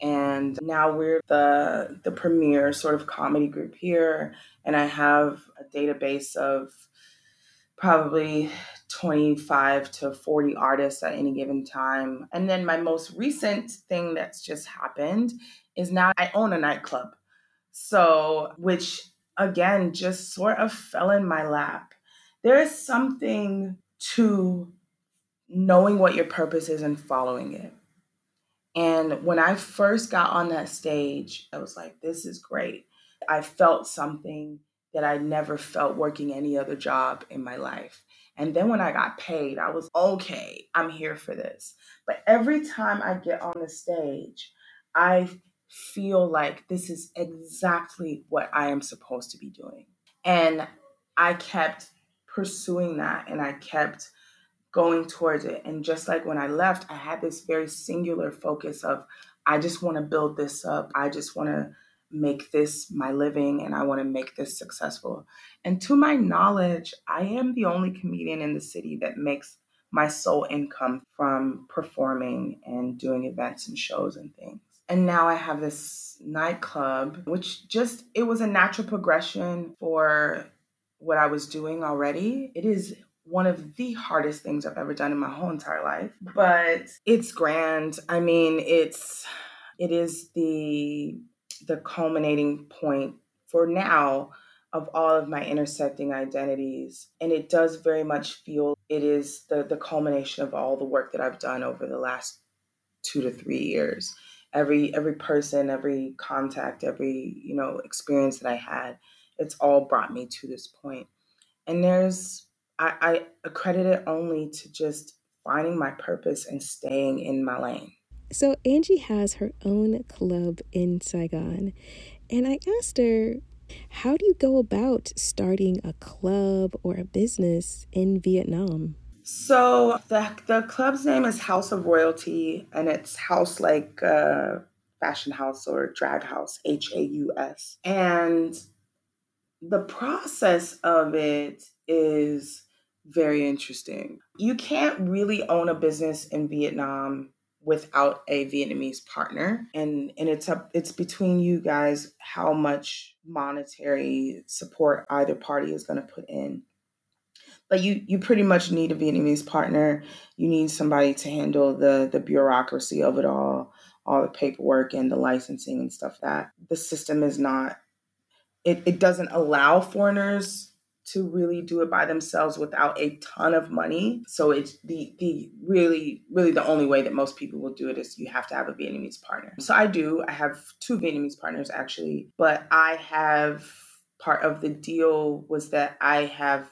Speaker 1: And now we're the, the premier sort of comedy group here. And I have a database of probably 25 to 40 artists at any given time. And then my most recent thing that's just happened is now I own a nightclub. So, which again just sort of fell in my lap. There is something to knowing what your purpose is and following it. And when I first got on that stage, I was like, this is great. I felt something that I never felt working any other job in my life. And then when I got paid, I was okay, I'm here for this. But every time I get on the stage, I feel like this is exactly what I am supposed to be doing. And I kept pursuing that and I kept going towards it. And just like when I left, I had this very singular focus of I just want to build this up. I just want to make this my living and I want to make this successful. And to my knowledge, I am the only comedian in the city that makes my sole income from performing and doing events and shows and things and now I have this nightclub, which just it was a natural progression for what I was doing already. It is one of the hardest things I've ever done in my whole entire life, but it's grand. I mean, it's it is the the culminating point for now of all of my intersecting identities and it does very much feel it is the the culmination of all the work that I've done over the last 2 to 3 years every every person every contact every you know experience that i had it's all brought me to this point. And there's i, I accredit it only to just finding my purpose and staying in my lane.
Speaker 2: So angie has her own club in saigon and i asked her how do you go about starting a club or a business in vietnam
Speaker 1: so the the club's name is Haus of Royalty, and it's house like uh, fashion house or drag house, H A U S. And the process of it is very interesting. You can't really own a business in Vietnam without a Vietnamese partner and and it's up it's between you guys how much monetary support either party is going to put in but you you pretty much need a Vietnamese partner. You need somebody to handle the the bureaucracy of it all, all the paperwork and the licensing and stuff that the system is not it, it doesn't allow foreigners to really do it by themselves without a ton of money. So it's the the really really the only way that most people will do it is you have to have a Vietnamese partner. So I do. I have two Vietnamese partners actually, but I have part of the deal was that I have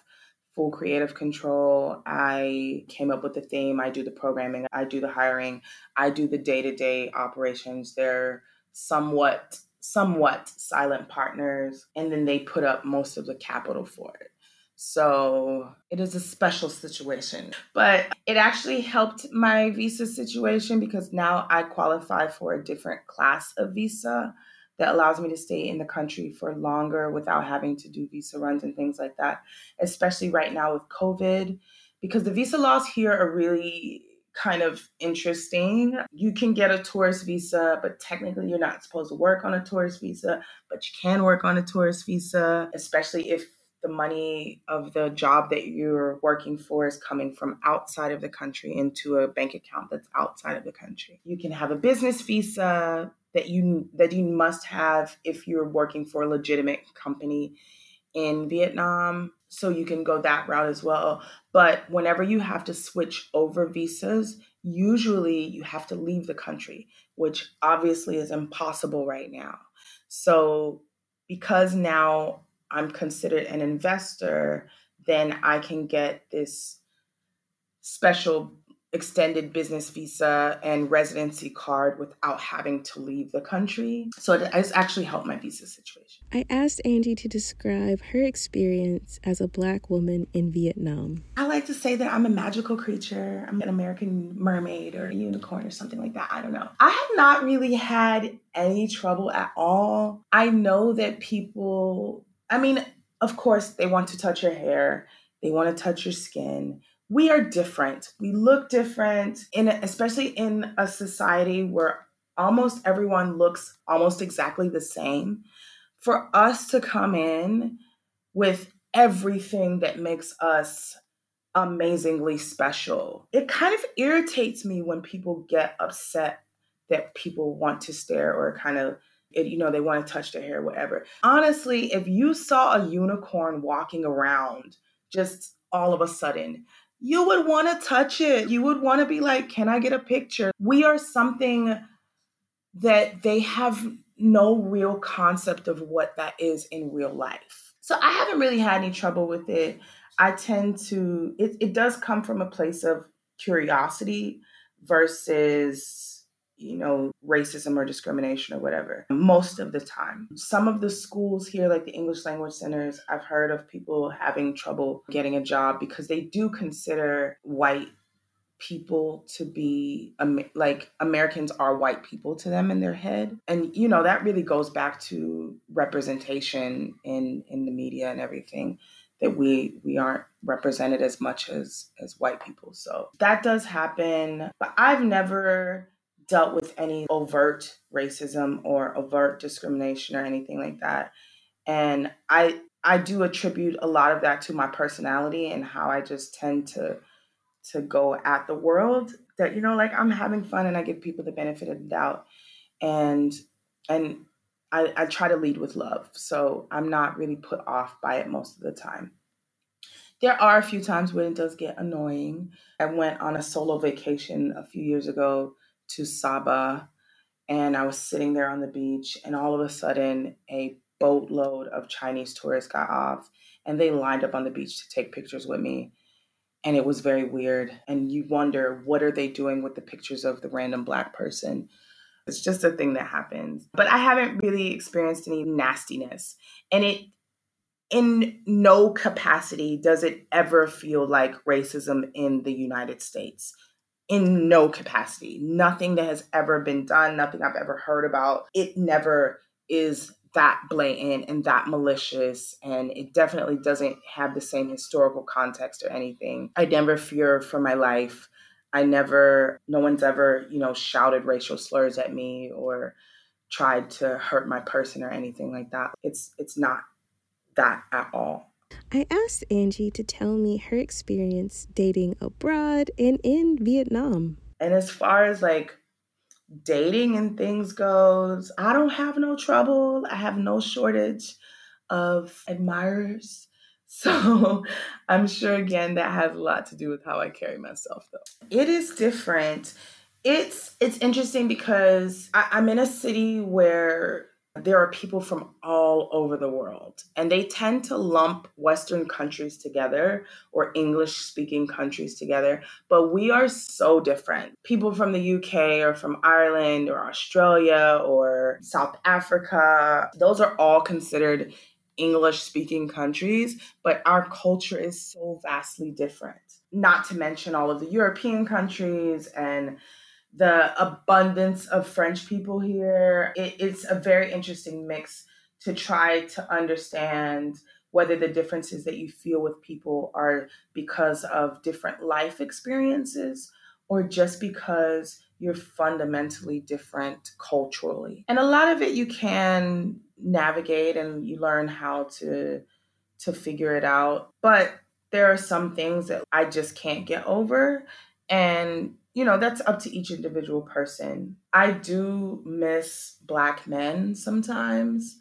Speaker 1: full creative control. I came up with the theme, I do the programming, I do the hiring, I do the day-to-day operations. They're somewhat somewhat silent partners and then they put up most of the capital for it. So it is a special situation. But it actually helped my visa situation because now I qualify for a different class of visa that allows me to stay in the country for longer without having to do visa runs and things like that, especially right now with COVID, because the visa laws here are really kind of interesting. You can get a tourist visa, but technically you're not supposed to work on a tourist visa, but you can work on a tourist visa, especially if the money of the job that you're working for is coming from outside of the country into a bank account that's outside of the country. You can have a business visa that you that you must have if you're working for a legitimate company in Vietnam. So you can go that route as well. But whenever you have to switch over visas, usually you have to leave the country, which obviously is impossible right now. So because now I'm considered an investor, then I can get this special extended business visa and residency card without having to leave the country. So it has actually helped my visa situation.
Speaker 2: I asked Angie to describe her experience as a Black woman in Vietnam.
Speaker 1: I like to say that I'm a magical creature. I'm an American mermaid or a unicorn or something like that. I don't know. I have not really had any trouble at all. I know that people, I mean, of course, they want to touch your hair, they want to touch your skin we are different. We look different in especially in a society where almost everyone looks almost exactly the same. For us to come in with everything that makes us amazingly special. It kind of irritates me when people get upset that people want to stare or kind of it, you know they want to touch their hair whatever. Honestly, if you saw a unicorn walking around just all of a sudden, you would want to touch it. You would want to be like, can I get a picture? We are something that they have no real concept of what that is in real life. So I haven't really had any trouble with it. I tend to, it, it does come from a place of curiosity versus you know, racism or discrimination or whatever, most of the time. Some of the schools here, like the English language centers, I've heard of people having trouble getting a job because they do consider white people to be like Americans are white people to them in their head. And you know, that really goes back to representation in in the media and everything that we we aren't represented as much as as white people. So that does happen, but I've never dealt with any overt racism or overt discrimination or anything like that. And I I do attribute a lot of that to my personality and how I just tend to to go at the world that you know like I'm having fun and I give people the benefit of the doubt and and I, I try to lead with love. So I'm not really put off by it most of the time. There are a few times when it does get annoying. I went on a solo vacation a few years ago to Saba and I was sitting there on the beach and all of a sudden a boatload of Chinese tourists got off and they lined up on the beach to take pictures with me and it was very weird and you wonder what are they doing with the pictures of the random black person? It's just a thing that happens. But i haven't really experienced any nastiness and it in no capacity does it ever feel like racism in the united states in no capacity. Nothing that has ever been done, nothing I've ever heard about, it never is that blatant and that malicious and it definitely doesn't have the same historical context or anything. I never fear for my life. I never no one's ever, you know, shouted racial slurs at me or tried to hurt my person or anything like that. It's it's not that at all.
Speaker 2: I asked Angie to tell me her experience dating abroad and in Vietnam.
Speaker 1: And as far as like dating and things goes, I don't have no trouble. I have no shortage of admirers. So I'm sure again that has a lot to do with how I carry myself though. It is different. It's it's interesting because I, I'm in a city where there are people from all over the world, and they tend to lump Western countries together or English speaking countries together. But we are so different. People from the UK or from Ireland or Australia or South Africa, those are all considered English speaking countries, but our culture is so vastly different. Not to mention all of the European countries and the abundance of French people here. It, it's a very interesting mix to try to understand whether the differences that you feel with people are because of different life experiences or just because you're fundamentally different culturally. And a lot of it you can navigate and you learn how to to figure it out. But there are some things that I just can't get over and you know, that's up to each individual person. I do miss black men sometimes.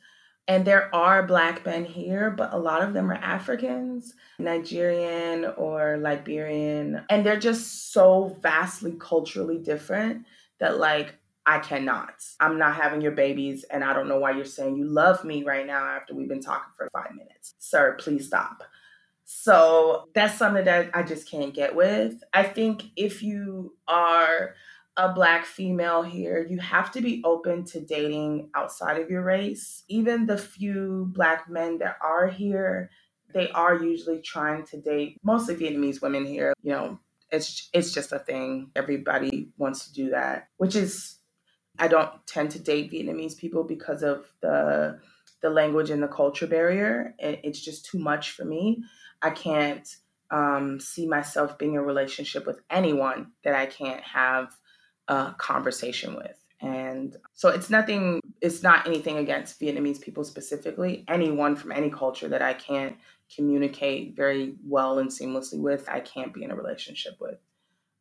Speaker 1: And there are black men here, but a lot of them are Africans, Nigerian or Liberian. And they're just so vastly culturally different that, like, I cannot. I'm not having your babies, and I don't know why you're saying you love me right now after we've been talking for five minutes. Sir, please stop. So that's something that I just can't get with. I think if you are a black female here, you have to be open to dating outside of your race. Even the few black men that are here, they are usually trying to date mostly Vietnamese women here. You know, it's it's just a thing. Everybody wants to do that, which is I don't tend to date Vietnamese people because of the the language and the culture barrier. It's just too much for me. I can't um, see myself being in a relationship with anyone that I can't have a conversation with. And so it's nothing, it's not anything against Vietnamese people specifically. Anyone from any culture that I can't communicate very well and seamlessly with, I can't be in a relationship with.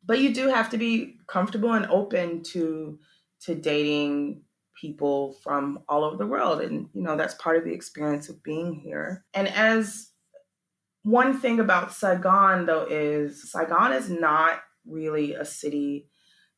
Speaker 1: But you do have to be comfortable and open to to dating people from all over the world and you know that's part of the experience of being here. And as one thing about Saigon, though, is Saigon is not really a city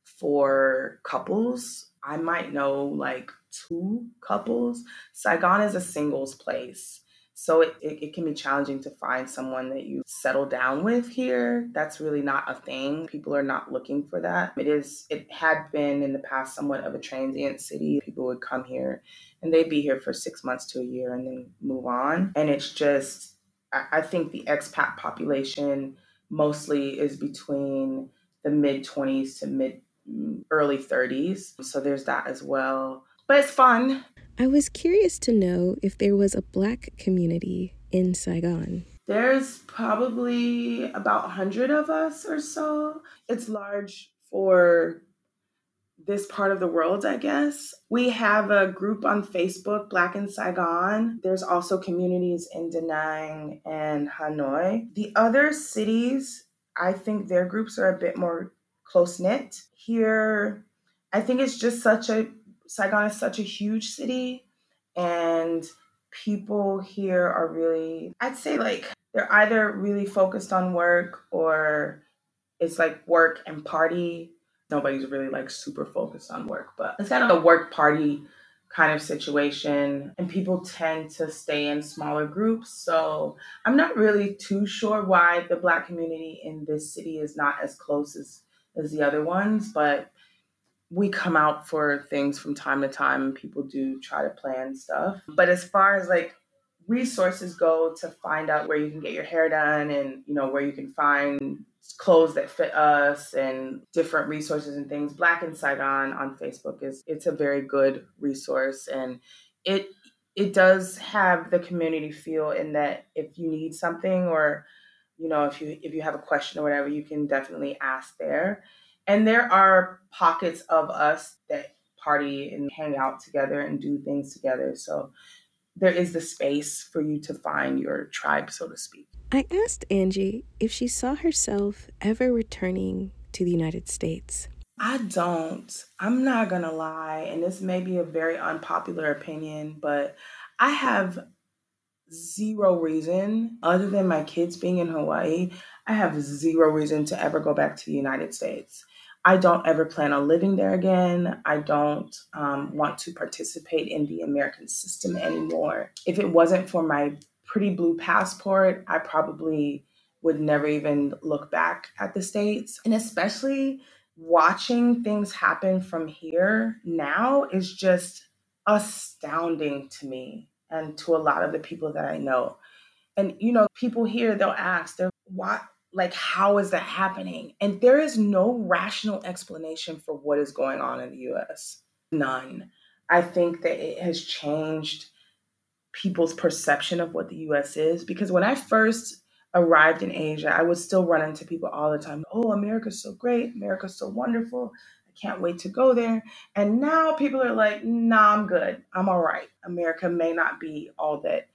Speaker 1: for couples. I might know like two couples. Saigon is a singles place. So it, it, it, can be challenging to find someone that you settle down with here. That's really not a thing. People are not looking for that. It is it had been in the past somewhat of a transient city. People would come here and they'd be here for six months to a year and then move on. And it's just I think the expat population mostly is between the mid 20s to mid mm, early 30s. So there's that as well. But it's fun.
Speaker 2: I was curious to know if there was a black community in Saigon.
Speaker 1: There's probably about 100 of us or so. It's large for this part of the world, I guess. We have a group on Facebook, Black in Saigon. There's also communities in Da Nang and Hanoi. The other cities, I think their groups are a bit more close knit. Here, I think it's just such a, Saigon is such a huge city, and people here are really, I'd say like, they're either really focused on work or it's like work and party nobody's really like super focused on work, but it's kind of a work party kind of situation and people tend to stay in smaller groups so i'm not really too sure why the black community in this city is not as close as as the other ones but we come out for things from time to time and people do try to plan stuff. But as far as like resources go to find out where you can get your hair done and you know where you can find clothes that fit us and different resources and things. Black in saigon on facebook is it's a very good resource and it it does have the community feel in that if you need something or you know if you if you have a question or whatever you can definitely ask there. And there are pockets of us that party and hang out together and do things together. So there is the space for you to find your tribe so to speak
Speaker 2: I asked Angie if she saw herself ever returning to the United States.
Speaker 1: I don't. I'm not going to lie, and this may be a very unpopular opinion, but I have zero reason, other than my kids being in Hawaii, I have zero reason to ever go back to the United States. I don't ever plan on living there again. I don't um, want to participate in the American system anymore. If it wasn't for my pretty blue passport, I probably would never even look back at the States. And especially watching things happen from here now is just astounding to me and to a lot of the people that I know. And you know, people here they'll ask, they're why like how is that happening? And there is no rational explanation for what is going on in the US. None. I think that it has changed people's perception of what the US is because when I first arrived in Asia, I would still run into people all the time. Oh, America's so great. America's so wonderful. I can't wait to go there. And now people are like, nah, I'm good. I'm all right. America may not be all that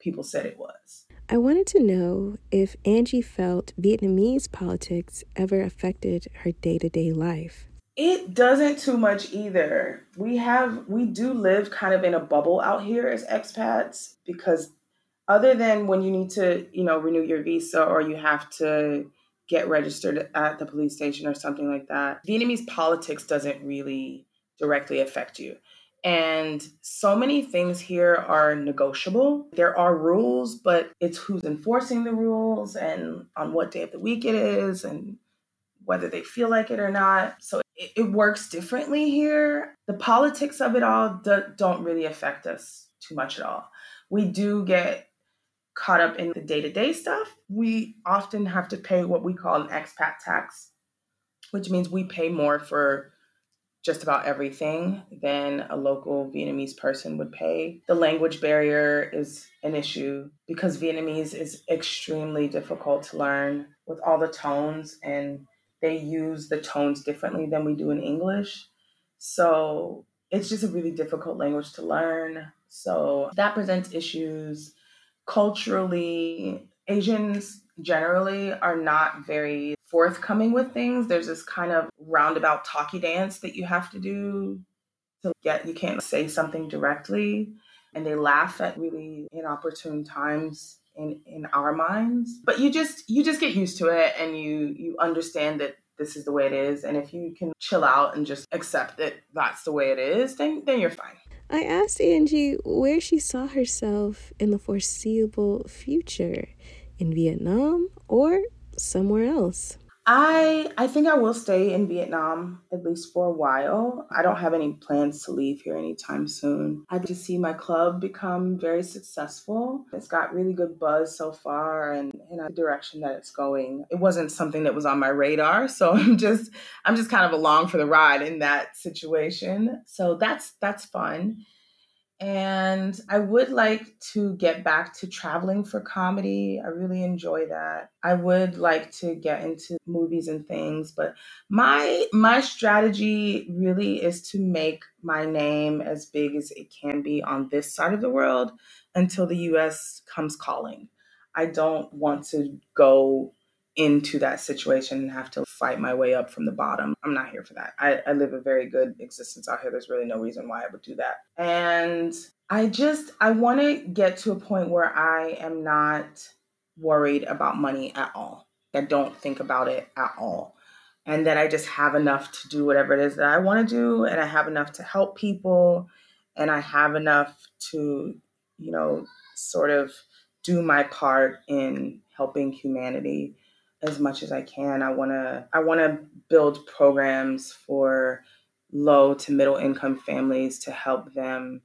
Speaker 1: people said it was.
Speaker 2: I wanted to know if Angie felt Vietnamese politics ever affected her day to day life.
Speaker 1: It doesn't too much either. We have, we do live kind of in a bubble out here as expats because other than when you need to, you know, renew your visa or you have to get registered at the police station or something like that, Vietnamese politics doesn't really directly affect you. And so many things here are negotiable. There are rules, but it's who's enforcing the rules and on what day of the week it is and whether they feel like it or not. So it, it works differently here. The politics of it all do, don't really affect us too much at all. We do get caught up in the day to day stuff, we often have to pay what we call an expat tax, which means we pay more for just about everything than a local Vietnamese person would pay. The language barrier is an issue because Vietnamese is extremely difficult to learn with all the tones, and they use the tones differently than we do in English. So it's just a really difficult language to learn. So that presents issues culturally, Asians generally are not very forthcoming with things. There's this kind of roundabout talky dance that you have to do to get, you can't say something directly. And they laugh at really inopportune times in, in our minds. But you just you just get used to it and you you understand that this is the way it is. And if you can chill out and just accept that that's the way it is, then then you're fine.
Speaker 2: I asked Angie where she saw herself in the foreseeable future in Vietnam or somewhere else.
Speaker 1: I I think I will stay in Vietnam at least for a while. I don't have any plans to leave here anytime soon. I just see my club become very successful. It's got really good buzz so far and in a direction that it's going. It wasn't something that was on my radar, so I'm just I'm just kind of along for the ride in that situation. So that's that's fun. And I would like to get back to traveling for comedy. I really enjoy that. I would like to get into movies and things, but my my strategy really is to make my name as big as it can be on this side of the world until the US comes calling. I don't want to go into that situation and have to fight my way up from the bottom. I'm not here for that. I, I live a very good existence out here. There's really no reason why I would do that. And I just, I want to get to a point where I am not worried about money at all. I don't think about it at all. And that I just have enough to do whatever it is that I want to do. And I have enough to help people. And I have enough to, you know, sort of do my part in helping humanity as much as I can. I want to I want to build programs for low to middle income families to help them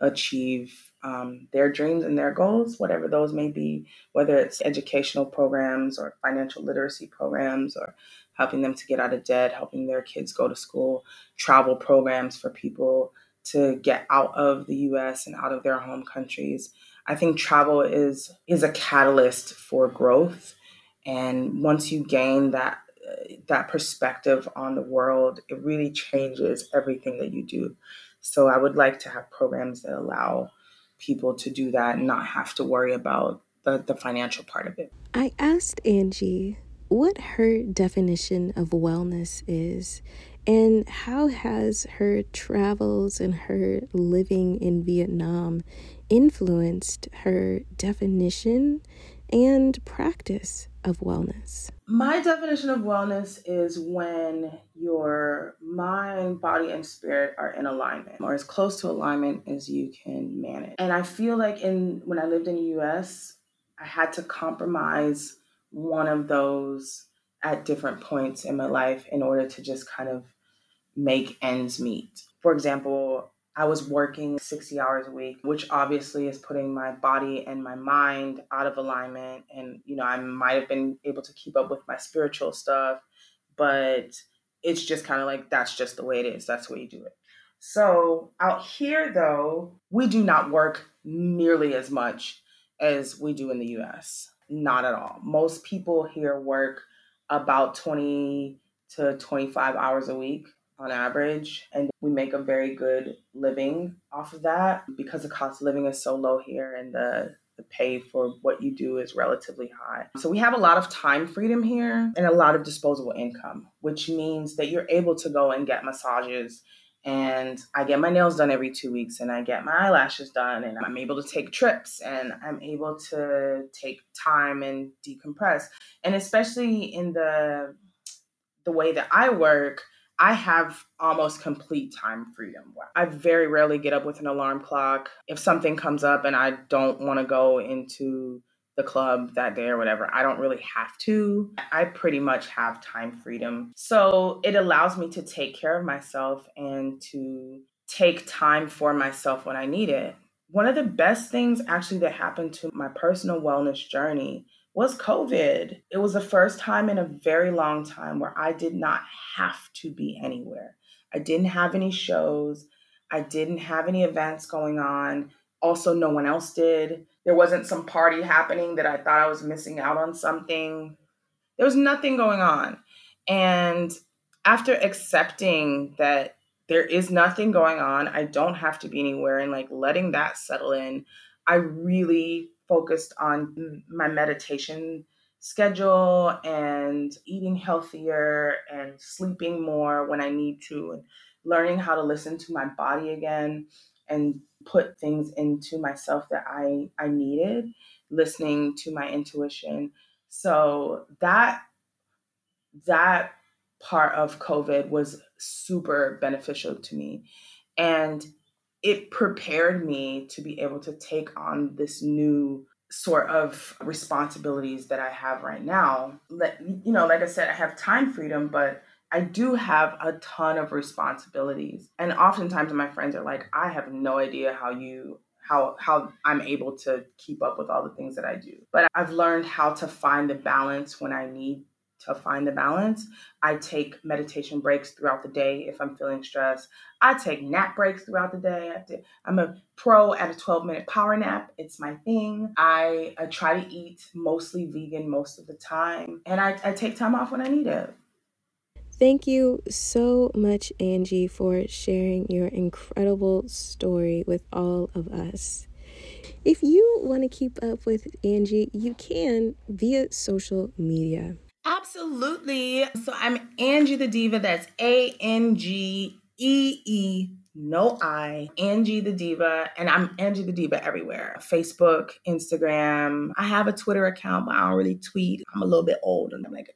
Speaker 1: achieve um, their dreams and their goals, whatever those may be, whether it's educational programs or financial literacy programs or helping them to get out of debt, helping their kids go to school, travel programs for people to get out of the US and out of their home countries. I think travel is is a catalyst for growth and once you gain that that perspective on the world, it really changes everything that you do. So I would like to have programs that allow people to do that and not have to worry about the, the financial part of it.
Speaker 2: I asked Angie what her definition of wellness is and how has her travels and her living in Vietnam influenced her definition and practice of wellness?
Speaker 1: My definition of wellness is when your mind, body, and spirit are in alignment or as close to alignment as you can manage. And I feel like in when I lived in the US, I had to compromise one of those at different points in my life in order to just kind of make ends meet. For example, I was working 60 hours a week, which obviously is putting my body and my mind out of alignment. And, you know, I might have been able to keep up with my spiritual stuff, but it's just kind of like that's just the way it is. That's the way you do it. So out here, though, we do not work nearly as much as we do in the US. Not at all. Most people here work about 20 to 25 hours a week on average, and we make a very good living off of that because the cost of living is so low here and the the pay for what you do is relatively high. So we have a lot of time freedom here and a lot of disposable income, which means that you're able to go and get massages and I get my nails done every two weeks and I get my eyelashes done and I'm able to take trips and I'm able to take time and decompress. And especially in the the way that I work, I have almost complete time freedom. I very rarely get up with an alarm clock. If something comes up and I don't want to go into the club that day or whatever, I don't really have to. I pretty much have time freedom. So it allows me to take care of myself and to take time for myself when I need it. One of the best things actually that happened to my personal wellness journey was COVID. It was the first time in a very long time where I did not have to be anywhere. I didn't have any shows, I didn't have any events going on. Also, no one else did. There wasn't some party happening that I thought I was missing out on something. There was nothing going on. And after accepting that there is nothing going on, I don't have to be anywhere, and like letting that settle in, I really focused on my meditation schedule and eating healthier and sleeping more when I need to and learning how to listen to my body again and put things into myself that I I needed, listening to my intuition. So that that part of COVID was super beneficial to me. And it prepared me to be able to take on this new sort of responsibilities that I have right now. Let you know, like I said, I have time freedom, but I do have a ton of responsibilities. And oftentimes my friends are like, I have no idea how you how how I'm able to keep up with all the things that I do. But I've learned how to find the balance when I need to find the balance. I take meditation breaks throughout the day if I'm feeling stressed. I take nap breaks throughout the day. I'm a pro at a 12 minute power nap. It's my thing. I, I try to eat mostly vegan most of the time, and I, I take time off when I need it.
Speaker 2: Thank you so much, Angee, for sharing your incredible story with all of us. If you want to keep up with Angee, you can via social media.
Speaker 1: Absolutely. So I'm Angee the Diva. That's A N G E E, no I, Angee the Diva. And I'm Angee the Diva everywhere Facebook, Instagram. I have a Twitter account, but I don't really tweet. I'm a little bit old and I'm like,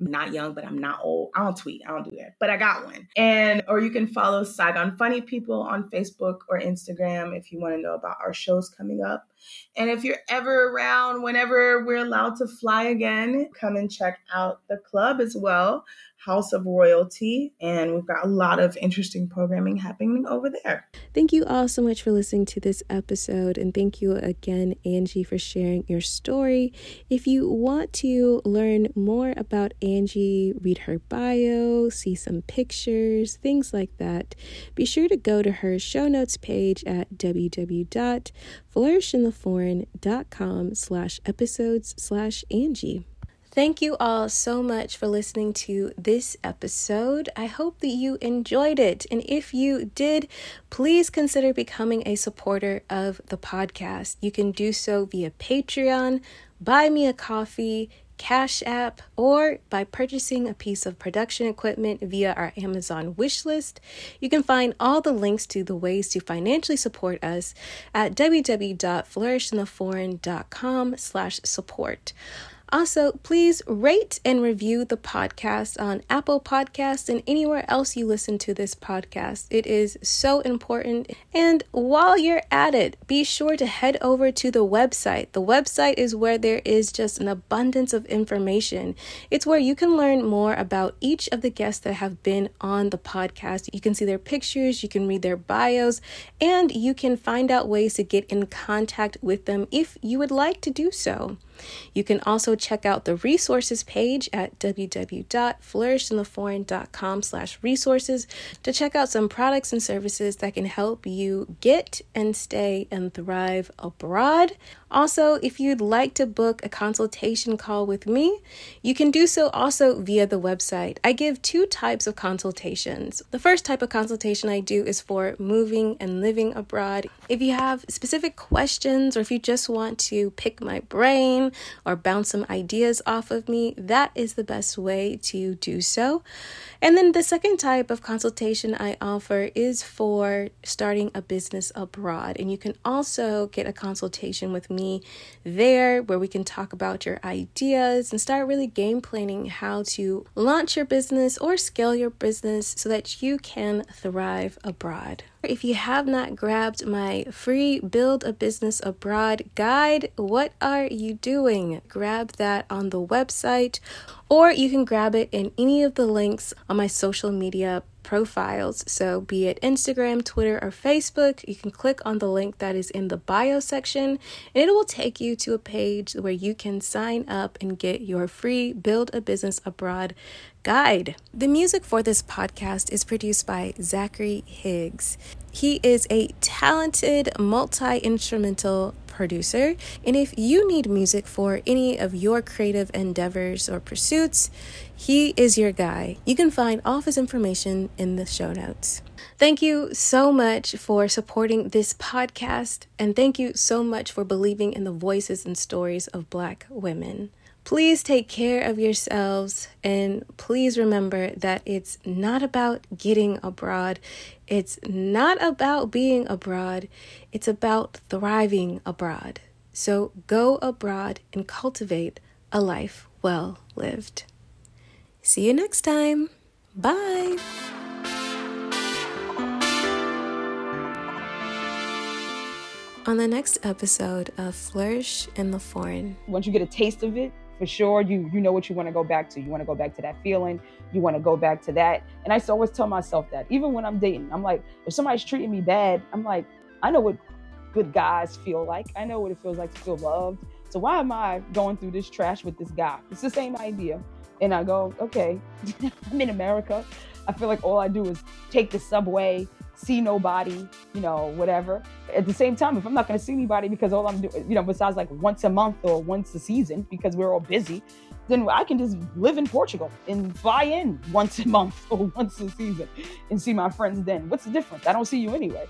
Speaker 1: I'm not young, but I'm not old. I don't tweet. I don't do that. But I got one. And or you can follow Saigon Funny People on Facebook or Instagram if you want to know about our shows coming up. And if you're ever around whenever we're allowed to fly again, come and check out the club as well. Haus of Royalty, and we've got a lot of interesting programming happening over there.
Speaker 2: Thank you all so much for listening to this episode, and thank you again, Angee, for sharing your story. If you want to learn more about Angee, read her bio, see some pictures, things like that, be sure to go to her show notes page at www.flourishintheforeign.com slash episodes slash Angie. Thank you all so much for listening to this episode. I hope that you enjoyed it. And if you did, please consider becoming a supporter of the podcast. You can do so via Patreon, buy me a coffee, Cash App, or by purchasing a piece of production equipment via our Amazon wish list. You can find all the links to the ways to financially support us at www.flourishintheforeign.com slash support. Also, please rate and review the podcast on Apple Podcasts and anywhere else you listen to this podcast. It is so important. And while you're at it, be sure to head over to the website. The website is where there is just an abundance of information. It's where you can learn more about each of the guests that have been on the podcast. You can see their pictures, you can read their bios, and you can find out ways to get in contact with them if you would like to do so. You can also check out the resources page at www.flourishintheforeign.com slash resources to check out some products and services that can help you get and stay and thrive abroad. Also, if you'd like to book a consultation call with me, you can do so also via the website. I give two types of consultations. The first type of consultation I do is for moving and living abroad. If you have specific questions or if you just want to pick my brain or bounce some ideas off of me, that is the best way to do so. And then the second type of consultation I offer is for starting a business abroad. And you can also get a consultation with me there where we can talk about your ideas and start really game planning how to launch your business or scale your business so that you can thrive abroad. If you have not grabbed my free Build a Business Abroad guide, what are you doing? Grab that on the website, or you can grab it in any of the links on my social media profiles. So, be it Instagram, Twitter, or Facebook, you can click on the link that is in the bio section, and it will take you to a page where you can sign up and get your free Build a Business Abroad guide. The music for this podcast is produced by Zachary Higgs. He is a talented multi instrumental producer. And if you need music for any of your creative endeavors or pursuits, he is your guy. You can find all of his information in the show notes. Thank you so much for supporting this podcast, and thank you so much for believing in the voices and stories of Black women. Please take care of yourselves and please remember that it's not about getting abroad. It's not about being abroad. It's about thriving abroad. So go abroad and cultivate a life well lived. See you next time. Bye. On the next episode of Flourish in the Foreign.
Speaker 3: Once you get a taste of it, for sure you you know what you want to go back to. You want to go back to that feeling you want to go back to that. And i always tell myself that even when i'm dating i'm like if somebody's treating me bad i'm like i know what good guys feel like. I know what it feels like to feel loved. So why am i going through this trash with this guy? It's the same idea. And i go okay i'm in america i feel like all i do is take the subway see nobody, you know, whatever. At the same time, if I'm not going to see anybody because all I'm doing, you know, besides like once a month or once a season because we're all busy, then I can just live in Portugal and fly in once a month or once a season and see my friends then. What's the difference? I don't see you anyway.